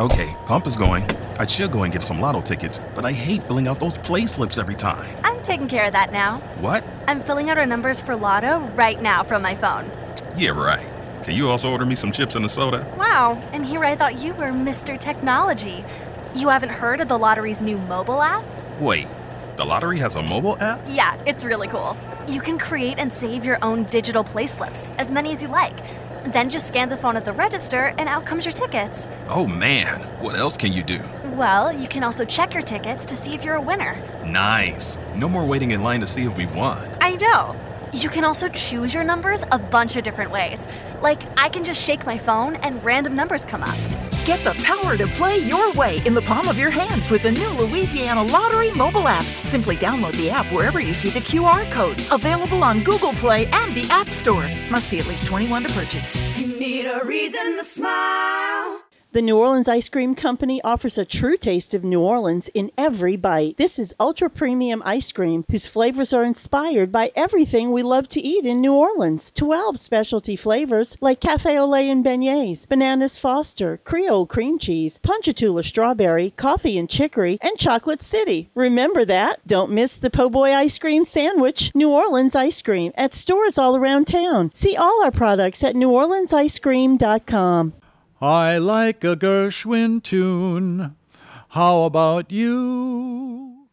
Okay, pump is going. I should go and get some lotto tickets, but I hate filling out those play slips every time. I'm taking care of that now. What? I'm filling out our numbers for Lotto right now from my phone. Yeah, right. Can you also order me some chips and a soda? Wow, and here I thought you were Mr. Technology. You haven't heard of the lottery's new mobile app? Wait, the lottery has a mobile app? Yeah, it's really cool. You can create and save your own digital play slips, as many as you like. Then just scan the phone at the register, and out comes your tickets. Oh man, what else can you do? Well, you can also check your tickets to see if you're a winner. Nice. No more waiting in line to see if we won. I know. You can also choose your numbers a bunch of different ways. Like, I can just shake my phone and random numbers come up. Get the power to play your way in the palm of your hands with the new Louisiana Lottery mobile app. Simply download the app wherever you see the QR code. Available on Google Play and the App Store. Must be at least 21 to purchase. You need a reason to smile. The New Orleans Ice Cream Company offers a true taste of New Orleans in every bite. This is ultra premium ice cream whose flavors are inspired by everything we love to eat in New Orleans. 12 specialty flavors like cafe au lait and beignets, bananas foster, Creole cream cheese, ponchatoula strawberry, coffee and chicory, and chocolate city. Remember that? Don't miss the po' boy ice cream sandwich, New Orleans ice cream, at stores all around town. See all our products at neworleansicecream.com. I like a Gershwin tune. How about you?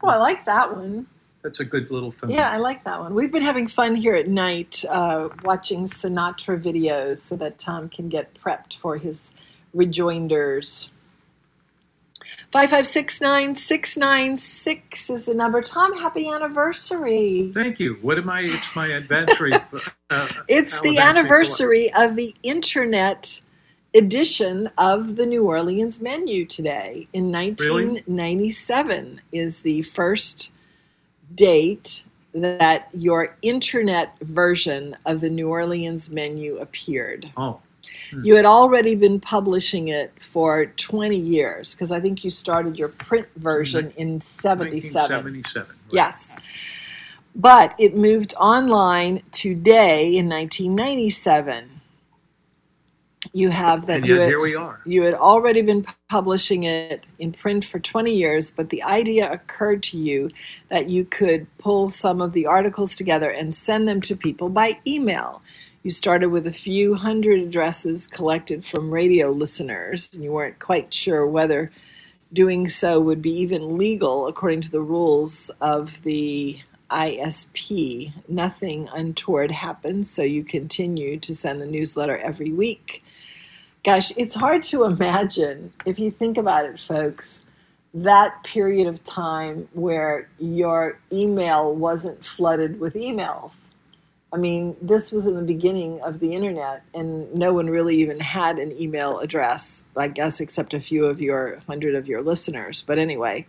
Oh, I like that one. That's a good little thing. Yeah, I like that one. We've been having fun here at night uh, watching Sinatra videos so that Tom can get prepped for his rejoinders. 5569696 is the number. Tom, happy anniversary. Thank you. What am I? It's my anniversary. Uh, It's the anniversary for of the internet edition of the New Orleans menu today. In 1997 is the first date that your internet version of the New Orleans menu appeared. Oh. You had already been publishing it for 20 years because I think you started your print version in 77. 1977. Yes. But it moved online today in 1997. You have that And you had, here we are. you had already been publishing it in print for 20 years, but the idea occurred to you that you could pull some of the articles together and send them to people by email. You started with a few hundred addresses collected from radio listeners, and you weren't quite sure whether doing so would be even legal according to the rules of the ISP. Nothing untoward happened, so you continue to send the newsletter every week. Gosh, it's hard to imagine, if you think about it, folks, that period of time where your email wasn't flooded with emails. I mean, this was in the beginning of the internet, and no one really even had an email address, I guess, except a few of your hundred of your listeners. But anyway,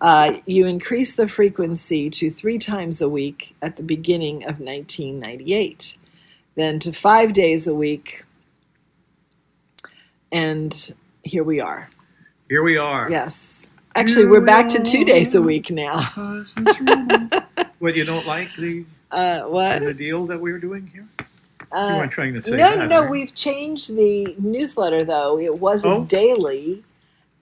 uh, you increased the frequency to three times a week at the beginning of 1998, then to five days a week, and here we are. Here we are. Yes. Actually, we're back to two days a week now. What you don't like the Uh, what? the deal that we were doing here? Uh, you weren't trying to say no, that. no, no. right? We've changed the newsletter though. It wasn't Oh. daily,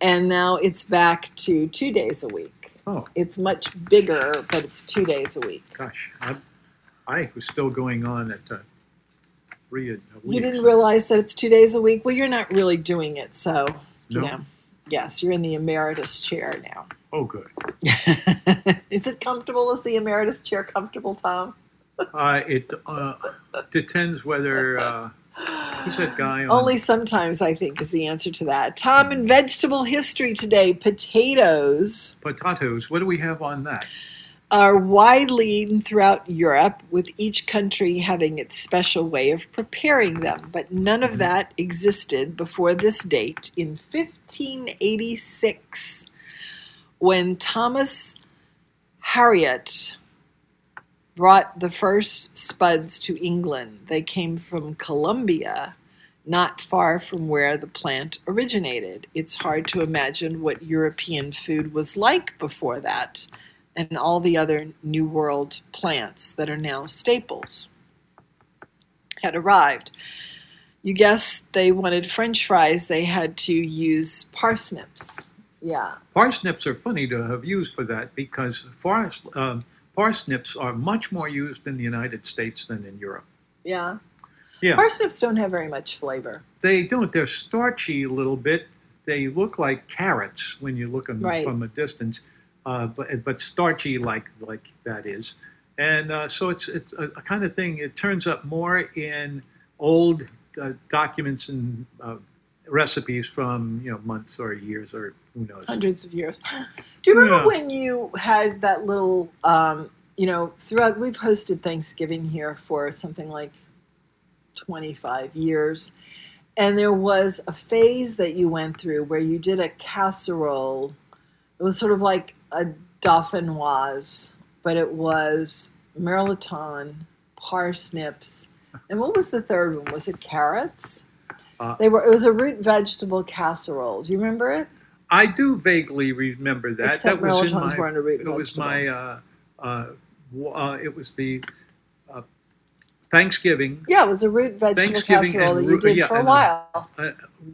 and now it's back to two days a week. Oh. It's much bigger, but it's two days a week. Gosh, I, I was still going on at uh, three a, a week. You didn't realize that it's two days a week. Well, you're not really doing it, so you No. know. Yes, you're in the emeritus chair now. Oh, good. Is it comfortable? Is the emeritus chair comfortable, Tom? Uh, it uh, depends whether uh, who's that guy on Only sometimes, I think, is the answer to that. Tom, in vegetable history today, potatoes potatoes. What do we have on that? Are widely eaten throughout Europe, with each country having its special way of preparing them. But none of mm-hmm. that existed before this date in 1586, when Thomas Harriot brought the first spuds to England. They came from Colombia, not far from where the plant originated. It's hard to imagine what European food was like before that and all the other New World plants that are now staples had arrived. You guess they wanted french fries, they had to use parsnips. Yeah. Parsnips are funny to have used for that because forest, um, parsnips are much more used in the United States than in Europe. Yeah. Yeah. Parsnips don't have very much flavor. They don't. They're starchy a little bit. They look like carrots when you look at them Right. from a distance, uh, but but starchy like like that is. And uh, so it's it's a, a kind of thing. It turns up more in old uh, documents and uh, recipes from you know months or years or who knows. hundreds of years. Do you remember Yeah. when you had that little, um, you know, throughout, we've hosted Thanksgiving here for something like 25 years. And there was a phase that you went through where you did a casserole. It was sort of like a dauphinoise, but it was mirliton, parsnips, and what was the third one? Was it carrots? Uh, They were. It was a root vegetable casserole. Do you remember it? I do vaguely remember that. Except that was in my, weren't a root It was my. Uh, uh, uh, it was the uh, Thanksgiving. Yeah, it was a root vegetable casserole that you did yeah, for a while. Uh,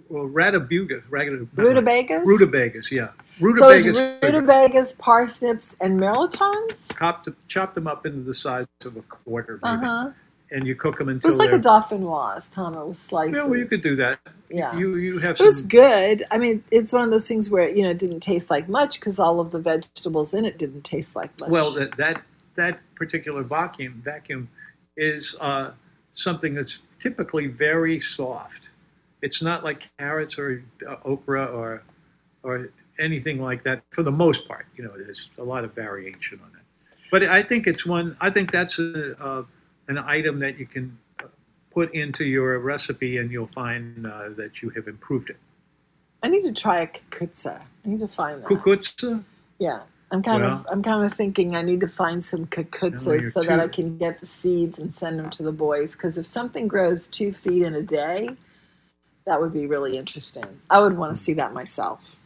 well, Rutabagas? Rutabagas, yeah. So it's Rutabagas. rutabagas, parsnips, and mirlitons. chopped, chop them up into the size of a quarter, maybe, Uh huh. and you cook them It until was like a dauphinoise, Tom. It was slices. yeah, well, you could do that. Yeah. You you have It was good. I mean, it's one of those things where you know it didn't taste like much because all of the vegetables in it didn't taste like much. Well, that that that particular vacuum vacuum is uh, something that's typically very soft. It's not like carrots or uh, okra or or anything like that. For the most part, you know, there's a lot of variation on it. But I think it's one. I think that's a, a an item that you can uh, put into your recipe, and you'll find uh, that you have improved it. I need to try a cucuzza. I need to find that. Cucuzza. Yeah. I'm kind Well- of I'm kind of thinking I need to find some cucuzzas you're so that I can get the seeds and send them to the boys. Because if something grows two feet in a day, that would be really interesting. I would want to see that myself.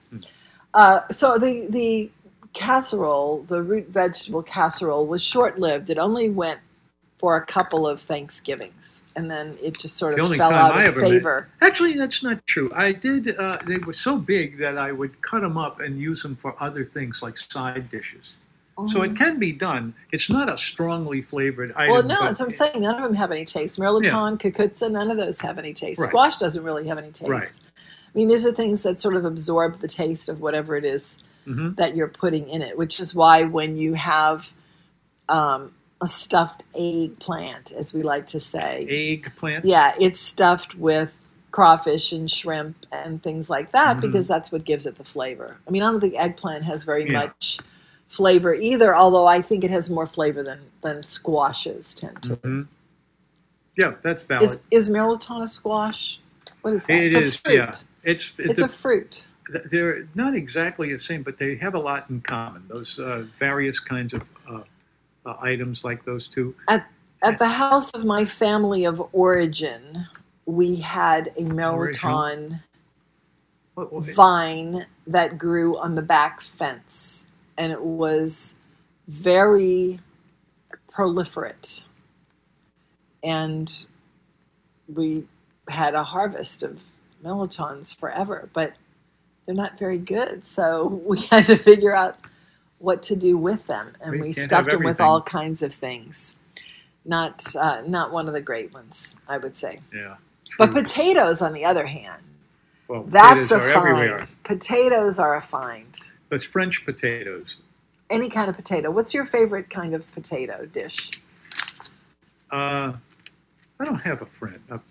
Uh, so the the casserole, the root vegetable casserole, was short lived. It only went for a couple of Thanksgivings, and then it just sort of only fell time out I of made- favor. Actually, that's not true. I did. Uh, they were so big that I would cut them up and use them for other things like side dishes. So it Mhm. can be done. It's not a strongly flavored item. Well, no, that's what I'm saying. None of them have any taste. Mirliton, cucuzza, none of those have any taste. Right. Squash doesn't really have any taste. Right. I mean, these are things that sort of absorb the taste of whatever it is Mhm. that you're putting in it, which is why when you have um, a stuffed eggplant, as we like to say, eggplant. yeah, it's stuffed with crawfish and shrimp and things like that Mhm. because that's what gives it the flavor. I mean, I don't think eggplant has very Yeah. much flavor either, although I think it has more flavor than than squashes tend to. Mhm. Yeah, that's valid. Is is a squash? What is that? It it's is, a fruit. yeah. It's It's a fruit. They're not exactly the same, but they have a lot in common. Those uh, various kinds of uh, uh, items, like those two. At at the house of my family of origin, we had a what- vine that grew on the back fence, and it was very proliferate. And we had a harvest of mirlitons forever, but they're not very good. So we had to figure out what to do with them, and We we, stuffed them with all kinds of things. Not uh, not one of the great ones, I would say. Yeah. But potatoes, on the other hand, Well, that's a find. everywhere. Potatoes are a find. Those French potatoes. Any kind of potato. What's your favorite kind of potato dish? Uh, I don't have a friend. I don't-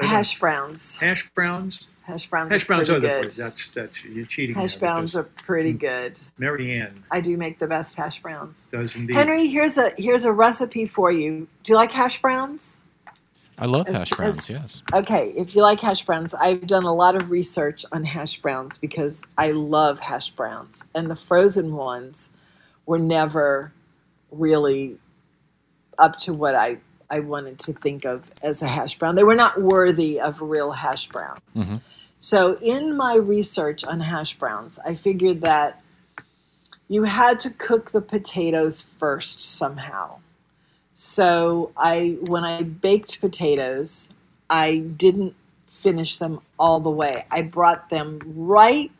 Hash browns. Hash browns. Hash browns. Hash are browns are pretty the good. that's that's you're cheating. Hash browns are pretty good. Marianne I do make the best hash browns. does indeed. Henry, here's a here's a recipe for you. Do you like hash browns? I love As- hash browns. as- yes. Okay, if you like hash browns, I've done a lot of research on hash browns because I love hash browns. And the frozen ones were never really up to what I, I wanted to think of as a hash brown. They were not worthy of real hash browns. Mhm. So, in my research on hash browns, I figured that you had to cook the potatoes first somehow. So, I when I baked potatoes, I didn't finish them all the way. I brought them right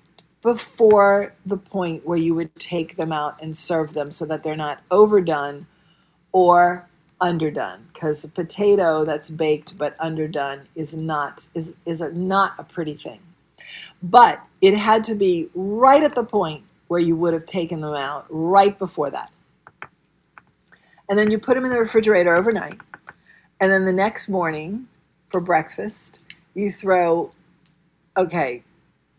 before the point where you would take them out and serve them so that they're not overdone or underdone because a potato that's baked but underdone is not is is a, not a pretty thing but it had to be right at the point where you would have taken them out right before that and then you put them in the refrigerator overnight and then the next morning for breakfast you throw okay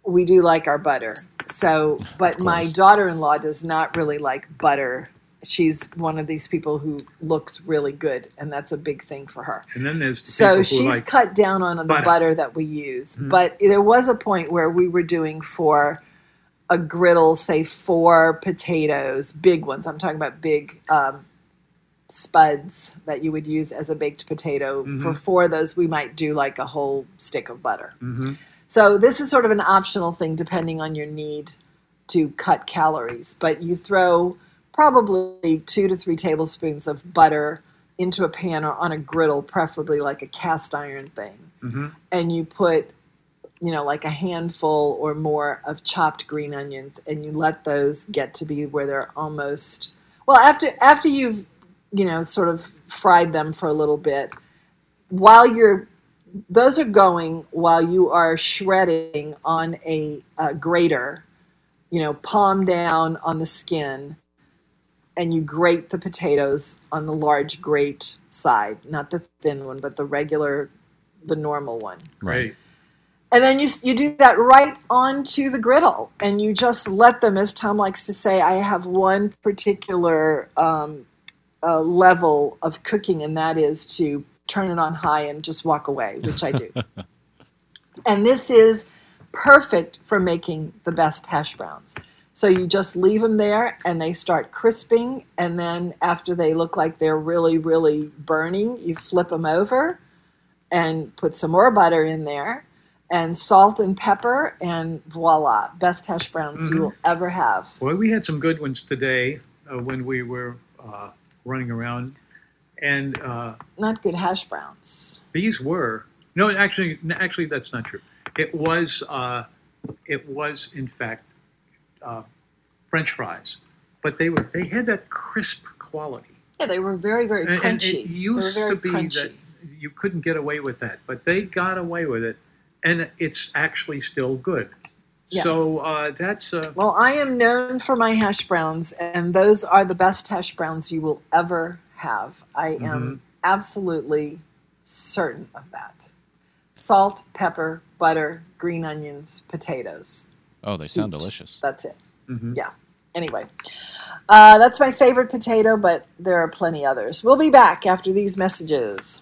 we do like our butter so but my daughter-in-law does not really like butter she's one of these people who looks really good and that's a big thing for her and then there's the so people who she's like cut down on the butter. butter. that we use Mhm. but there was a point where we were doing for a griddle say four potatoes big ones i'm talking about big um, spuds that you would use as a baked potato for Mhm. four of those we might do like a whole stick of butter Mhm. so this is sort of an optional thing depending on your need to cut calories. But you throw probably two to three tablespoons of butter into a pan or on a griddle, preferably like a cast iron thing. Mhm. And you put, you know, like a handful or more of chopped green onions and you let those get to be where they're almost well after after you've you know sort of fried them for a little bit while you're those are going while you are shredding on a, uh grater, you know, palm down on the skin, and you grate the potatoes on the large grate side, not the thin one, but the regular, the normal one. Right. And then you you do that right onto the griddle, and you just let them, as Tom likes to say, I have one particular um, uh, level of cooking, and that is to turn it on high and just walk away, which I do. and this is perfect for making the best hash browns. So you just leave them there and they start crisping. And then after they look like they're really, really burning, you flip them over and put some more butter in there and salt and pepper. And voila, best hash browns Mhm. you will ever have. Well, we had some good ones today uh, when we were uh, running around, and uh, Not good hash browns. these were no, actually, actually, that's not true. It was, uh, it was in fact, uh, French fries, but they were they had that crisp quality. Yeah, they were very, very And- and it used to be crunchy. that you couldn't get away with that, but they got away with it, and it's actually still good. Yes. So uh, that's uh, Well, I am known for my hash browns, and those are the best hash browns you will ever have. I am Mhm. absolutely certain of that. Salt, pepper, butter, green onions, potatoes. Oh, they sound Eat. delicious. That's it. Mm-hmm. Yeah. Anyway, uh, that's my favorite potato, but there are plenty others. We'll be back after these messages.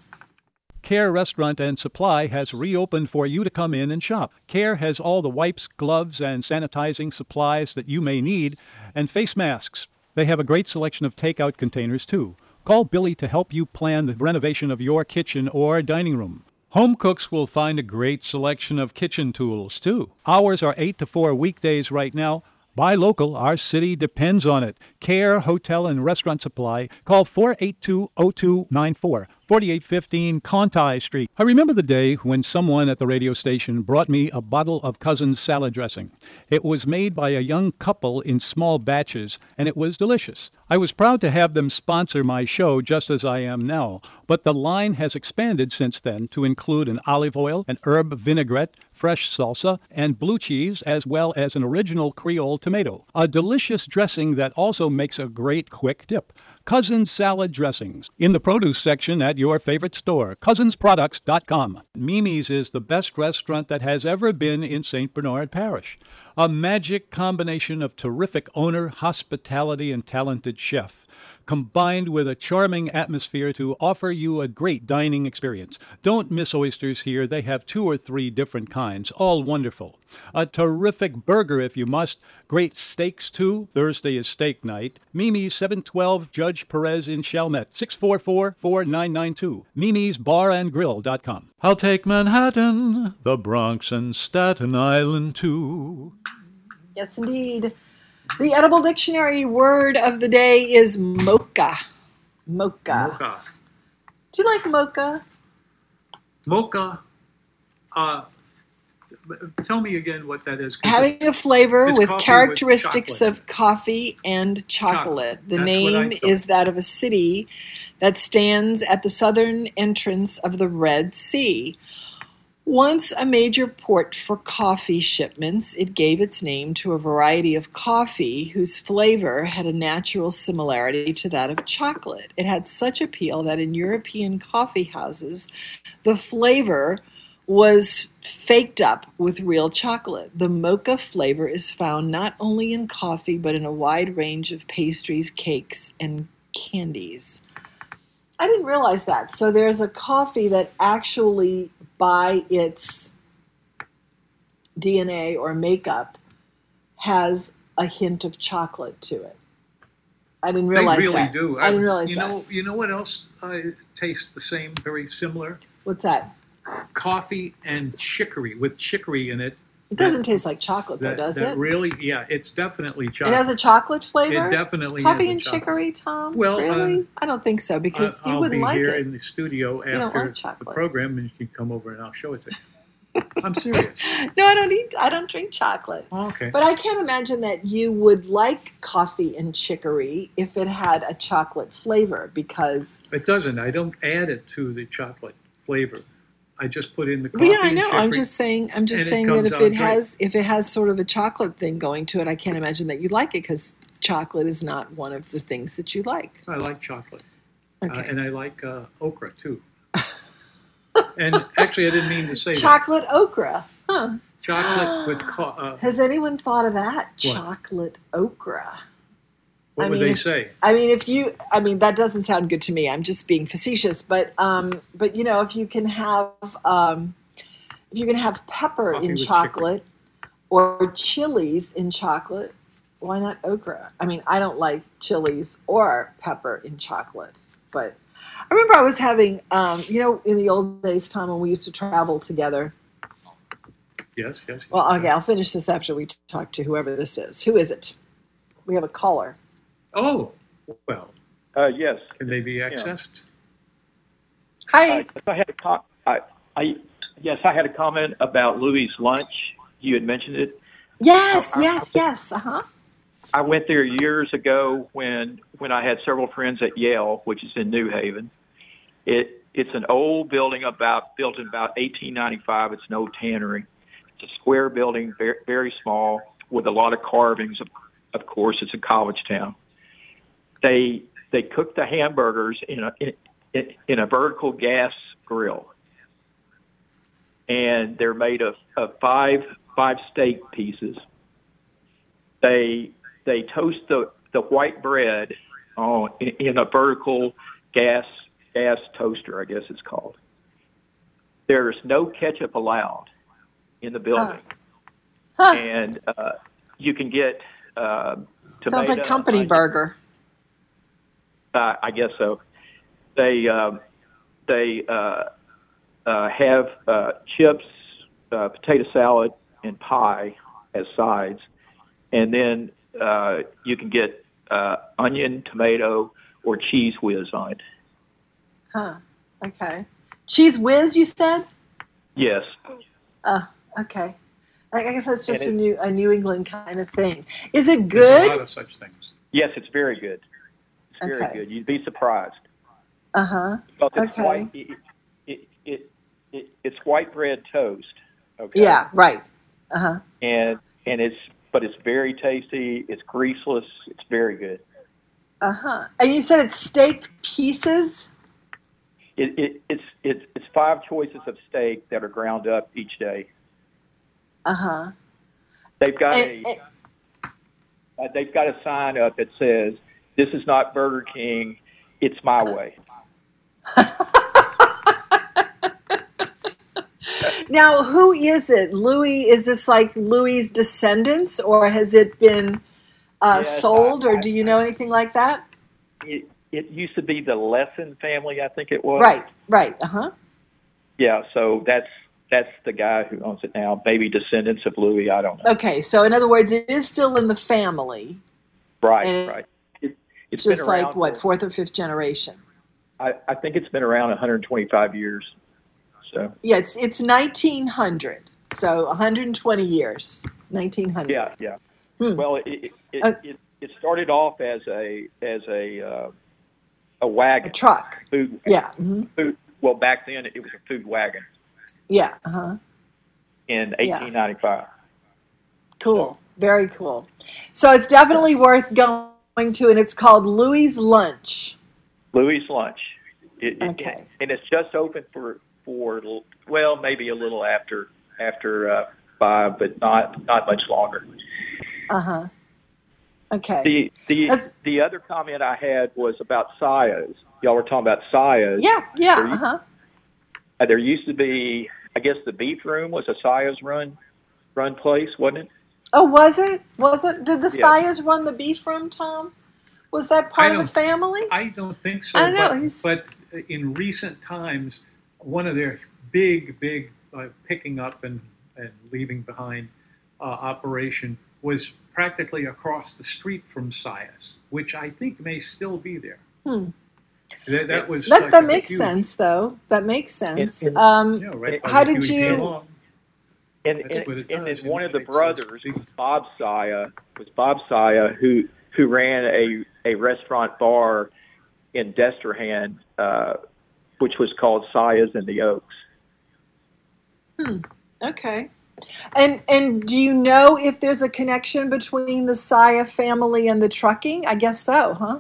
Care Restaurant and Supply has reopened for you to come in and shop. Care has all the wipes, gloves, and sanitizing supplies that you may need, and face masks. They have a great selection of takeout containers, too. Call Billy to help you plan the renovation of your kitchen or dining room. Home cooks will find a great selection of kitchen tools, too. Hours are 8 to 4 weekdays right now. Buy local, our city depends on it. Care Hotel and Restaurant Supply. Call 482 0294, 4815 Conti Street. I remember the day when someone at the radio station brought me a bottle of Cousin's salad dressing. It was made by a young couple in small batches, and it was delicious. I was proud to have them sponsor my show just as I am now, but the line has expanded since then to include an olive oil, an herb vinaigrette, fresh salsa, and blue cheese, as well as an original Creole tomato. A delicious dressing that also makes a great quick dip. Cousins Salad Dressings in the produce section at your favorite store, cousinsproducts.com. Mimi's is the best restaurant that has ever been in St. Bernard Parish. A magic combination of terrific owner, hospitality, and talented chef combined with a charming atmosphere to offer you a great dining experience. Don't miss oysters here. They have two or three different kinds, all wonderful. A terrific burger if you must. Great steaks too. Thursday is steak night. Mimi's 712 Judge Perez in Chalmette, 644-4992. Mimi'sBarandGrill.com. I'll take Manhattan, the Bronx, and Staten Island too. Yes, indeed. The edible dictionary word of the day is mocha. Mocha. mocha. Do you like mocha? Mocha. Uh, tell me again what that is. Having a flavor with characteristics chocolate. of coffee and chocolate. The That's name is that of a city that stands at the southern entrance of the Red Sea. Once a major port for coffee shipments, it gave its name to a variety of coffee whose flavor had a natural similarity to that of chocolate. It had such appeal that in European coffee houses, the flavor was faked up with real chocolate. The mocha flavor is found not only in coffee, but in a wide range of pastries, cakes, and candies. I didn't realize that. So there's a coffee that actually, by its DNA or makeup, has a hint of chocolate to it. I didn't realize they really that. do. I didn't realize you that. know. You know what else uh, tastes the same, very similar? What's that? Coffee and chicory with chicory in it. It doesn't taste like chocolate, though, That, does that it? really, yeah, it's definitely chocolate. It has a chocolate flavor. It definitely coffee and chocolate. chicory, Tom. Well, uh, really? I don't think so because I- you I'll wouldn't be like here it. in the studio after like the program, and you can come over and I'll show it to you. I'm serious. No, I don't eat. I don't drink chocolate. Oh, okay. But I can't imagine that you would like coffee and chicory if it had a chocolate flavor because. It doesn't. I don't add it to the chocolate flavor. I just put in the coffee. yeah, I know. I'm just saying. I'm just it saying that if it great. has if it has sort of a chocolate thing going to it, I can't imagine that you'd like it because chocolate is not one of the things that you like. I like chocolate. Uh, and I like uh, okra too. and actually, I didn't mean to say Chocolate okra. that. Huh. Chocolate with co- uh, Has anyone thought of that? What? Chocolate okra. What I would mean, they say? I mean, if you, I mean, that doesn't sound good to me. I'm just being facetious, but, um, but you know, if you can have, um, if you can have pepper Coffee in chocolate or chilies in chocolate, why not okra? I mean, I don't like chilies or pepper in chocolate, but I remember I was having, um, you know, in the old days, Tom, when we used to travel together. Yes, yes. Well, okay, I'll finish this after we talk to whoever this is. Who is it? We have a caller. Oh, well, Uh, yes. can they be accessed? Hi. I had a com- I, I, yes, I had a comment about Louis' lunch. You had mentioned it. Yes, yes, yes. Uh huh. I went there years ago when when I had several friends at Yale, which is in New Haven. It it's an old building about built in about 1895. It's an old tannery. It's a square building, very, very small, with a lot of carvings. Of, of course, it's a college town. They they cook the hamburgers in a in, in a vertical gas grill, and they're made of, of five five steak pieces. They they toast the, the white bread on in, in a vertical gas gas toaster, I guess it's called. There's no ketchup allowed in the building, Huh. and uh, you can get uh, Sounds like company onion- burger. Uh, I guess so. They um, they uh, uh, have uh, chips, uh, potato salad, and pie as sides, and then uh, you can get uh, onion, tomato, or cheese whiz on it. Huh. Okay. Cheese whiz, you said? Yes, Uh, okay. I I guess that's just a new a New England kind of thing. Is it There's a lot good? of such things. yes, it's very good. It's very Okay. good. You'd be surprised. Uh huh. Okay. white. It, it, it, it, it's white bread toast. Okay. Yeah. Right. Uh huh. And and it's but it's very tasty. It's greaseless. It's very good. Uh huh. And you said it's steak pieces. It, it, it's it's it's five choices of steak that are ground up each day. Uh huh. They've got And- a uh, they've got a sign up that says, "This is not Burger King. It's my way." Now, who is it? Louis? Is this like Louis' descendants, or has it been uh, Yes, sold, or do you know anything like that? It, it used to be the Lassen family, I think it was. Right. Right. Uh huh. Yeah. So that's that's the guy who owns it now. Maybe descendants of Louis. I don't know. Okay. So, in other words, it is still in the family. Right. Right. It, it's just like what for- fourth or fifth generation. I, I think it's been around 125 years. So Yeah, it's it's 1900. So 120 years. 1900. yeah, yeah. Hmm. Well, it it, it, Uh, it it started off as a as a uh, a wagon, A truck. food. Yeah. hmm Food. Well, back then it was a food wagon Yeah. Uh huh. in Yeah. 1895. Cool. Very cool. So it's definitely worth going to, and it's called Louis Lunch. Louis Lunch. It, it- Okay. and it's just open for for well maybe a little after after uh, five, but not not much longer. Uh huh. Okay. The the That's- the other comment I had was about Saias. Y'all were talking about Saias. yeah. Yeah. There, Uh huh. uh, there used to be, I guess, the Beef Room was a Saias run run place, wasn't it? Oh, was it? Was it? Did the Yeah. Saias run the beef room, Tom? Was that part of the family? I don't think so. I don't know, But, but in recent times, one of their big, big uh, picking up and, and leaving behind uh, operation was practically across the street from Saias, which I think may still be there. Hmm. That, that was That like that makes huge- sense, though. That makes sense. in- um, Yeah, right by how did Huey P. you? Long. And and, and then one of the indicates brothers, Bob Saia, was Bob Saia who who ran a a restaurant bar in Destrehan, uh, which was called Saia's in the Oaks. Hmm. Okay. And and do you know if there's a connection between the Saia family and the trucking? I guess so, huh?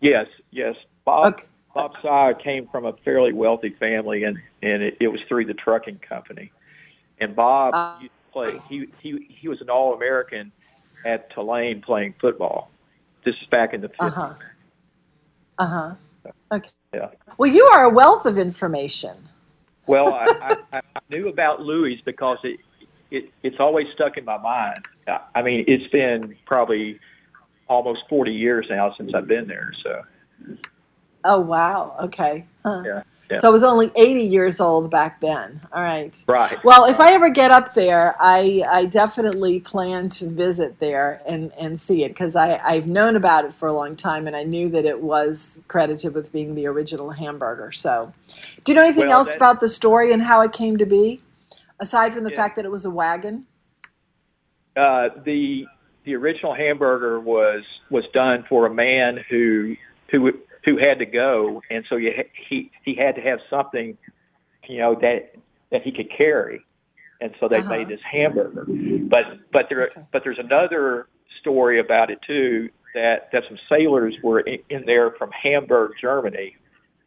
Yes, yes. Bob Bob Saia came from a fairly wealthy family, and and it, it was through the trucking company. And Bob used to play. He he he was an All American at Tulane playing football. This is back in the 50s. Uh huh. Uh huh. Okay. Yeah. Well, you are a wealth of information. Well, I, I, I knew about Louis because it, it it's always stuck in my mind. I- I mean, it's been probably almost 40 years now since I've been there. So Oh wow. Okay. Huh. yeah, yeah. So I was only 80 years old back then. All right. right. Well, if I ever get up there, I, I definitely plan to visit there and, and see it because I've known about it for a long time and I knew that it was credited with being the original hamburger. So, do you know anything Well, else that- about the story and how it came to be, aside from the fact that it was a wagon? uh, the the original hamburger was was done for a man who who who had to go, and so you, ha- he he had to have something, you know that that he could carry, and so they Uh-huh. made this hamburger. But but there but there's another story about it too that that some sailors were in, in there from Hamburg, Germany,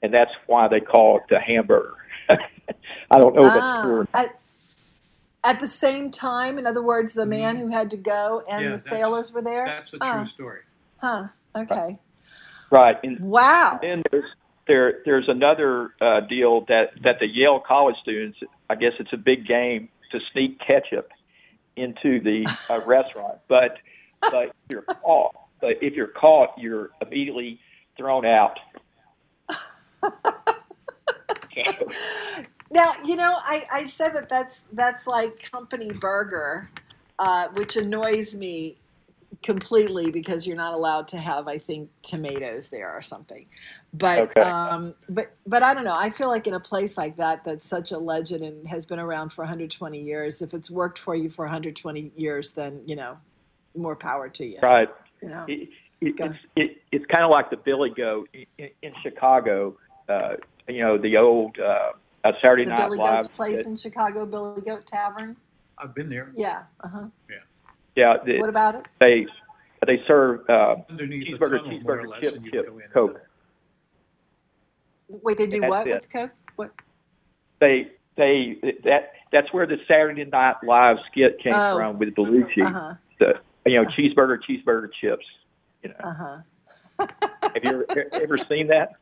and that's why they call it the hamburger. I don't know if that's Ah, true. at, at the same time, in other words, the man who had to go and Yeah, the sailors were there? That's a Oh, true story. Huh. Okay. Right. And Wow. then there's there there's another uh, deal that that the Yale college students, I guess it's a big game to sneak ketchup into the uh, restaurant, but but if you're caught, but if you're caught, you're immediately thrown out. Now, you know, I, I said that that's that's like company burger, uh, which annoys me completely because you're not allowed to have, I think, tomatoes there or something. But Okay. um, but but I don't know. I feel like in a place like that, that's such a legend and has been around for 120 years. If it's worked for you for 120 years, then you know, more power to you. Right. You know. It, it, it's it, it's kind of like the Billy Goat in, in Chicago. Uh, you know the old uh, uh, Saturday The Night Billy Live. Goat's place in Chicago, Billy Goat Tavern. I've been there. Yeah. Uh huh. yeah. The- What about it? They they serve uh, cheeseburger, tunnel, cheeseburger, less, chip, and chip. Coke. Wait, they do That's what it. with Coke? What? They they that that's where the Saturday Night Live skit came Oh. from with Belushi. Uh-huh. The you know cheeseburger, cheeseburger chips. You know, Uh huh. have you ever, ever seen that?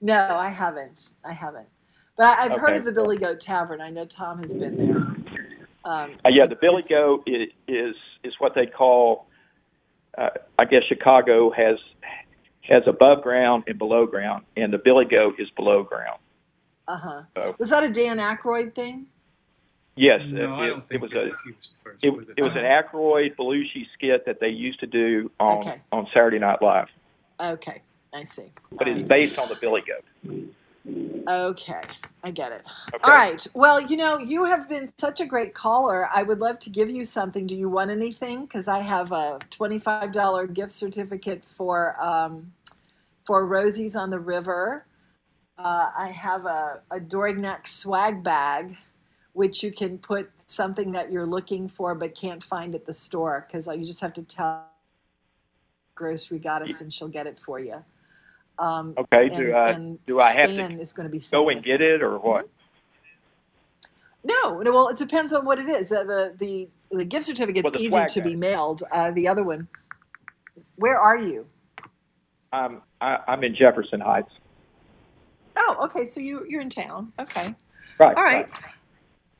No, I haven't. I haven't. But I, I've heard of the Billy Goat Tavern. I know Tom has been there. Um, Uh, yeah, the Billy Goat is, is is what they call. Uh, I guess Chicago has has above ground and below ground, and the Billy Goat is below ground. uh huh. So Was that a Dan Aykroyd thing? yes, No, it, it was a he was the first it, it. it was an Aykroyd Belushi skit that they used to do on Okay. on Saturday Night Live, Okay, I see. but it's based on the Billy Goat. Okay, I get it. All right. Well, you know, you have been such a great caller. I would love to give you something. Do you want anything? Because I have a twenty-five dollar gift certificate for um, for Rosie's on the River. Uh, I have a, a Dorignac swag bag, which you can put something that you're looking for but can't find at the store because you just have to tell grocery goddess and she'll get it for you. Um, Okay, and- do I and do I have Stan to is going to be go and get it or what? No, no. Well, it depends on what it is. Uh, the the the gift certificate's Well, the easy to be mailed. Uh, the other one, where are you? I'm I, I'm in Jefferson Heights. Oh, okay. So you you're in town. Okay. Right. All right.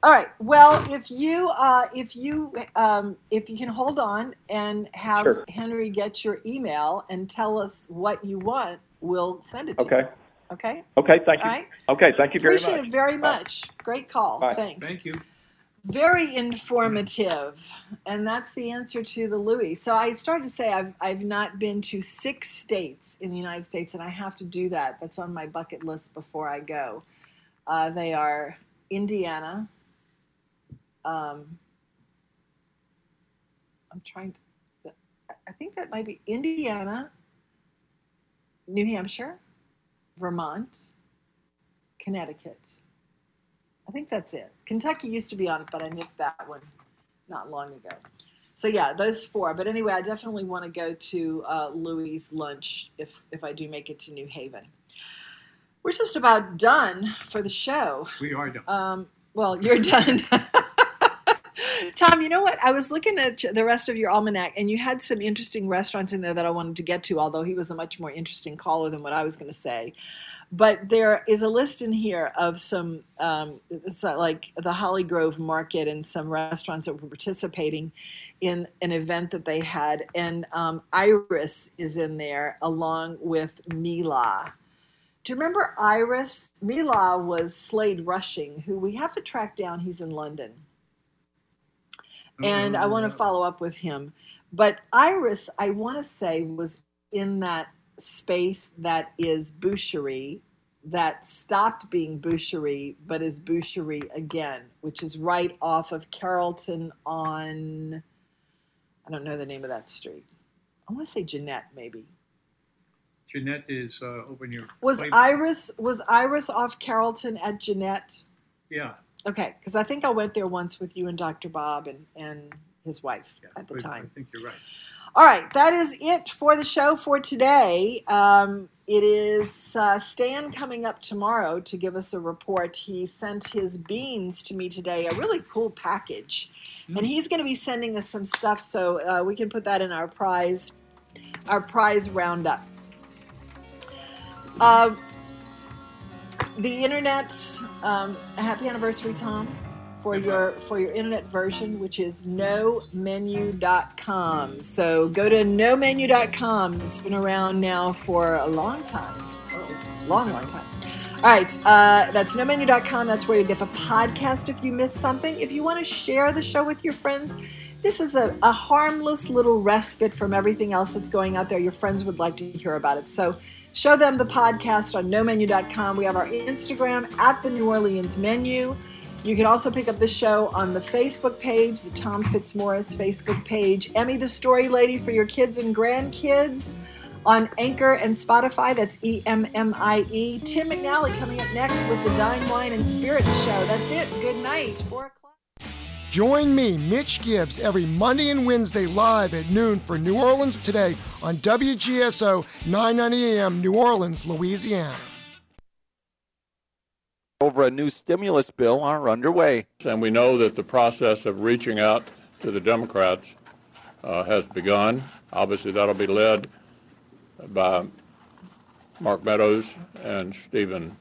All right. Well, if you uh, if you um, if you can hold on and have Sure. Henry get your email and tell us what you want, we'll send it to Okay. you. Okay. Okay. Thank you. All right. Okay. Thank you very much. Appreciate it very Bye. much. Great call. Bye. Thanks. Thank you. very informative and that's the answer to the louis so i started to say i've, I've not been to six states in the united states and i have to do that that's on my bucket list before i go uh, they are indiana um, i'm trying to i think that might be indiana new hampshire vermont connecticut I think that's it. Kentucky used to be on it, but I nicked that one not long ago. So yeah, those four. But anyway, I definitely want to go to uh, Louis' lunch if if I do make it to New Haven. We're just about done for the show. We are done. Um, well, you're done. Tom, you know what? I was looking at the rest of your almanac, and you had some interesting restaurants in there that I wanted to get to. Although he was a much more interesting caller than what I was going to say. But there is a list in here of some, um, it's like the Holly Grove Market and some restaurants that were participating in an event that they had, and um, Iris is in there along with Mila. Do you remember Iris? Mila was Slade Rushing, who we have to track down. He's in London. And I want to follow up with him. But Iris, I want to say, was in that space that is boucherie, that stopped being boucherie, but is boucherie again, which is right off of Carrollton on, I don't know the name of that street. I want to say Jeanette, maybe. Jeanette is uh, over near. Was Iris was Iris off Carrollton at Jeanette? Yeah. Okay, because I think I went there once with you and Dr. Bob and, and his wife at the I- time. I think you're right. All right, that is it for the show for today. Um, it is uh, Stan coming up tomorrow to give us a report. He sent his beans to me today, a really cool package, and he's going to be sending us some stuff so uh, we can put that in our prize, our prize roundup. Uh, the internet, um, happy anniversary, Tom, for your for your internet version, which is nomenu.com. So go to nomenu.com. It's been around now for a long time. Oh, long, long time. All right, uh, that's nomenu.com. That's where you get the podcast if you missed something. If you want to share the show with your friends, this is a, a harmless little respite from everything else that's going out there. Your friends would like to hear about it. So show them the podcast on nomenu.com. We have our Instagram at the New Orleans menu. You can also pick up the show on the Facebook page, the Tom Fitzmorris Facebook page. Emmie the Story Lady for your kids and grandkids on Anchor and Spotify. That's E M M I E. Tim McNally coming up next with the Dine, Wine, and Spirits show. That's it. Good night. Four o'clock. Join me, Mitch Gibbs, every Monday and Wednesday live at noon for New Orleans Today on WGSO 990 AM, New Orleans, Louisiana. Over a new stimulus bill are underway. And we know that the process of reaching out to the Democrats uh, has begun. Obviously, that'll be led by Mark Meadows and Stephen